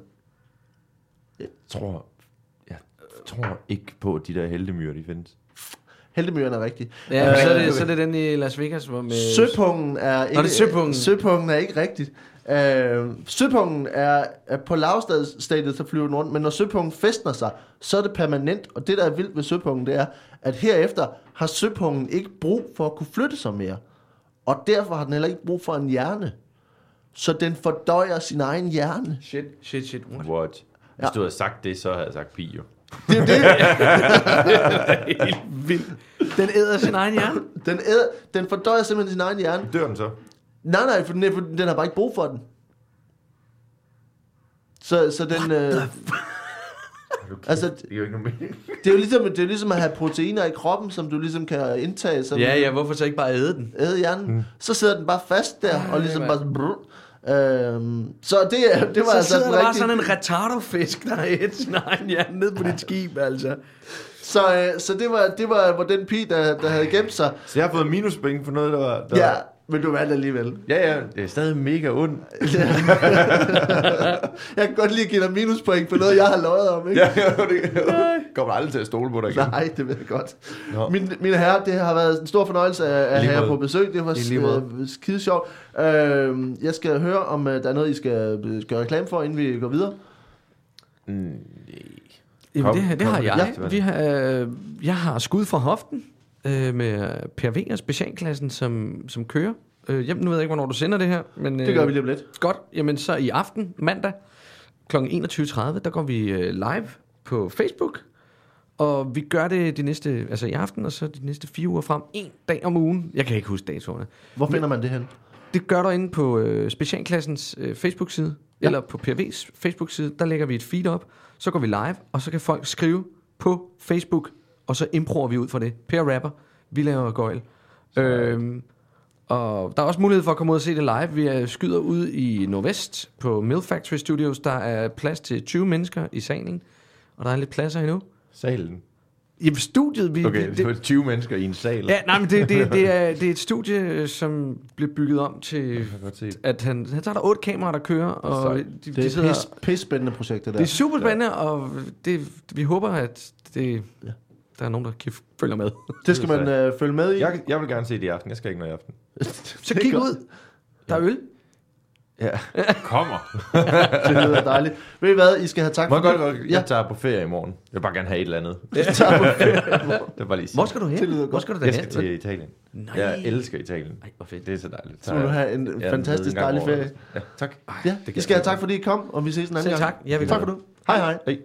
Jeg tror, jeg tror ikke på, at de der heldemyrer, de findes. Heltemyren er rigtig. Ja, Øh, så, er det, så er det den i Las Vegas, hvor med... Søpungen er ikke, det er søpungen. søpungen er ikke rigtigt. Øh, søpungen er, er på lavstadiet, så flyver den rundt, men når søpungen festner sig, så er det permanent, og det der er vildt ved søpungen, det er, at herefter har søpungen ikke brug for at kunne flytte sig mere. Og derfor har den heller ikke brug for en hjerne. Så den fordøjer sin egen hjerne. Shit, shit, shit. What? What? Hvis Ja. du havde sagt det, så havde jeg sagt pi, jo. Det er jo det. Den æder sin egen hjerne. Den, æder, den fordøjer simpelthen sin egen hjerne. Dør den så? Nej, nej, for den, er, for den har bare ikke brug for den. Så, så den... Øh, Altså, Det er jo ikke nogen mening. det er jo ligesom, det er ligesom at have proteiner i kroppen, som du ligesom kan indtage, som Ja, ja, hvorfor så ikke bare æde den? æde hjernen. Mm. Så sidder den bare fast der, Ej, og ligesom mand. bare brrr. Øhm, så det, er- det var Så altså sidder der bare rigtige- sådan en retardofisk, der er et sin egen hjerne ned på dit skib, altså. Så, øh, så det var, det var hvor den pige, der, der havde gemt sig. Så jeg har fået minuspenge for noget, der var... Der Ja, men du vandt alligevel. ja, ja, det er stadig mega ondt. Jeg kan godt lige give dig minuspoint for noget, jeg har løjet om, ikke? Ja, ja, det kommer aldrig til at stole på dig igen. Nej, det ved jeg godt. Nå. Mine, mine herrer, det har været en stor fornøjelse at, at have jer på besøg. Det var øh, skide sjovt. Øh, jeg skal høre, om øh, der er noget, I skal øh, gøre reklame for, inden vi går videre. Mm, Jamen, Kom, det, det kom har jeg. det. Vi har, øh, jeg har skud fra hoften øh, med Per V og specialklassen, som, som kører. Øh, jeg, nu ved jeg ikke, hvornår du sender det her. Men, Det gør vi lige om lidt. Godt. Jamen, så i aften, mandag, kl. 21.30, der går vi øh, live på Facebook. Og vi gør det de næste, altså i aften, og så de næste fire uger frem. En dag om ugen. Jeg kan ikke huske datoerne. Hvor finder man det hen? Det gør du inde på øh, Specialklassens øh, Facebook-side, Ja. eller på PRV's Facebook-side. Der lægger vi et feed op, så går vi live, og så kan folk skrive på Facebook, og så improver vi ud fra det. Per rapper, vi laver gøjl. Øhm, og der er også mulighed for at komme ud og se det live. Vi er skyder ud i Nordvest på Mill Factory Studios. Der er plads til 20 mennesker i salen, og der er lidt pladser endnu. Salen. I studiet, vi, Okay, det, det var 20 mennesker i en sal. ja, nej, men det, det, det, er, det er et studie, øh, som bliver bygget om til at han, han tager der otte kameraer, der kører, og de, Det de er sidder, pis, pis spændende projekt, det der. det er super spændende, og det, vi håber, at det, Ja. der er nogen, der kan følge med. Det skal man øh, følge med i. Jeg, jeg vil gerne se det i aften. Jeg skal ikke noget i aften. Så kig ud. Der er øl. Ja. Kommer. Det lyder dejligt. Ved I hvad, I skal have tak Må jeg for godt, godt, Ja. jeg tager på ferie i morgen. Jeg vil bare gerne have et eller andet. Tak for det. Det var lige sige. Hvor skal du hen? Det lyder Hvor godt. skal du Jeg derhen? skal til Italien. Nej. Jeg elsker Italien. Ej, hvor fedt. Det er så dejligt. Så må du have en Ja, fantastisk en gang dejlig om året. ferie. Ja, tak. Ja, det I skal have tak, fordi I kom, og vi ses en anden Selv gang. tak. Jeg vil tak for du. Hej hej. Hej.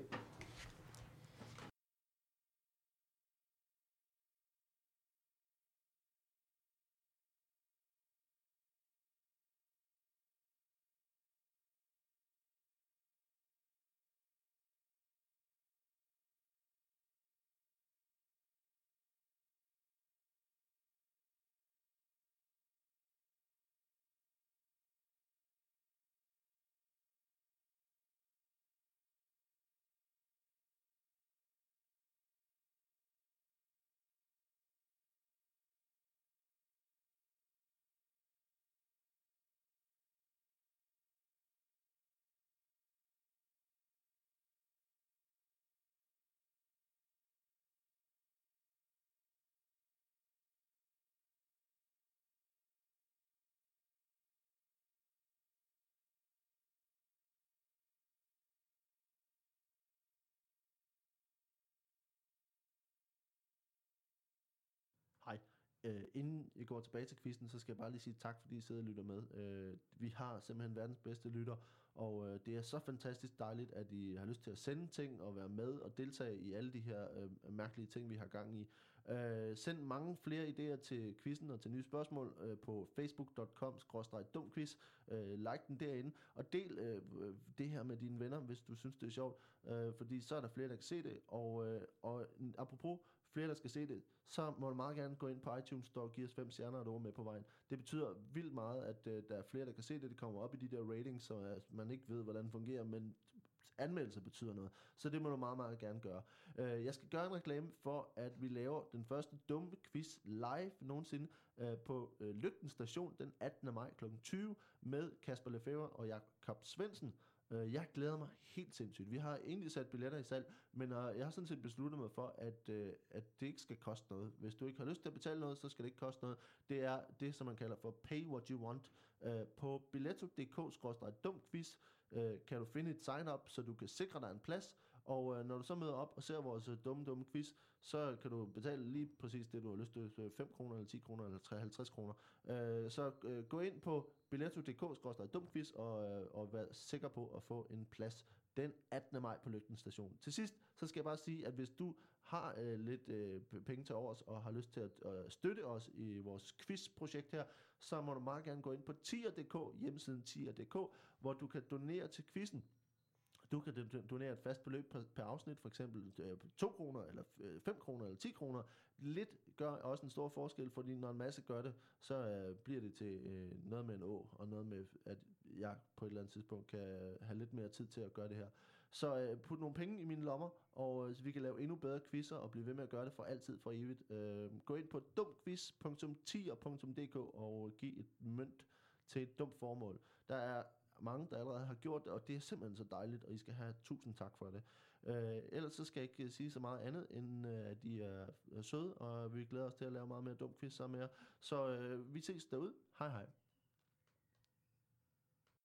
Øh, inden I går tilbage til quizzen, så skal jeg bare lige sige tak, fordi I sidder og lytter med. Øh, vi har simpelthen verdens bedste lytter, og øh, det er så fantastisk dejligt, at I har lyst til at sende ting og være med og deltage i alle de her øh, mærkelige ting, vi har gang i. Øh, send mange flere idéer til quizzen og til nye spørgsmål øh, på facebook.com-dumquiz. Øh, like den derinde, og del øh, det her med dine venner, hvis du synes, det er sjovt. Øh, fordi så er der flere, der kan se det. Og, øh, og apropos flere, der skal se det, så må du meget gerne gå ind på iTunes Store og give os fem stjerner og et ord med på vejen. Det betyder vildt meget, at øh, der er flere, der kan se det. Det kommer op i de der ratings, så øh, man ikke ved, hvordan det fungerer, men anmeldelser betyder noget. Så det må du meget, meget gerne gøre. Øh, jeg skal gøre en reklame for, at vi laver den første dumme quiz live nogensinde øh, på øh, Lygten Station den 18. maj kl. 20 med Kasper Lefebvre og Jakob Svendsen. Øh, jeg glæder mig helt sindssygt. Vi har egentlig sat billetter i salg, men øh, jeg har sådan set besluttet mig for, at, øh, at det ikke skal koste noget. Hvis du ikke har lyst til at betale noget, så skal det ikke koste noget. Det er det, som man kalder for pay what you want. Øh, på billetto.dk-dumquiz øh, kan du finde et sign-up, så du kan sikre dig en plads, og øh, når du så møder op og ser vores øh, dumme, dumme quiz, så kan du betale lige præcis det, du har lyst til, øh, 5 kroner, eller 10 kroner, eller 50 kroner. Øh, så øh, gå ind på billetto.dk-dumquiz og, øh, og vær sikker på at få en plads den 18. maj på Lygten Station. Til sidst, så skal jeg bare sige, at hvis du har øh, lidt øh, penge til overs og har lyst til at øh, støtte os i vores quizprojekt her, så må du meget gerne gå ind på tier.dk, hjemmesiden tier.dk, hvor du kan donere til quizzen. Du kan donere et fast beløb per, per afsnit, for eksempel øh, 2 kroner, eller øh, 5 kroner, eller 10 kroner. Lidt gør også en stor forskel, fordi når en masse gør det, så øh, bliver det til øh, noget med en å, og noget med, at jeg på et eller andet tidspunkt kan øh, have lidt mere tid til at gøre det her. Så øh, put nogle penge i mine lommer, og øh, så vi kan lave endnu bedre quizzer, og blive ved med at gøre det for altid, for evigt. Øh, gå ind på dumquiz.10.dk og giv et mønt til et dumt formål. Der er mange, der allerede har gjort det, og det er simpelthen så dejligt, og I skal have tusind tak for det. Øh, ellers så skal jeg ikke øh, sige så meget andet, end øh, at I er, er søde, og vi glæder os til at lave meget mere dum quiz sammen med jer. Så øh, vi ses derude. Hej hej.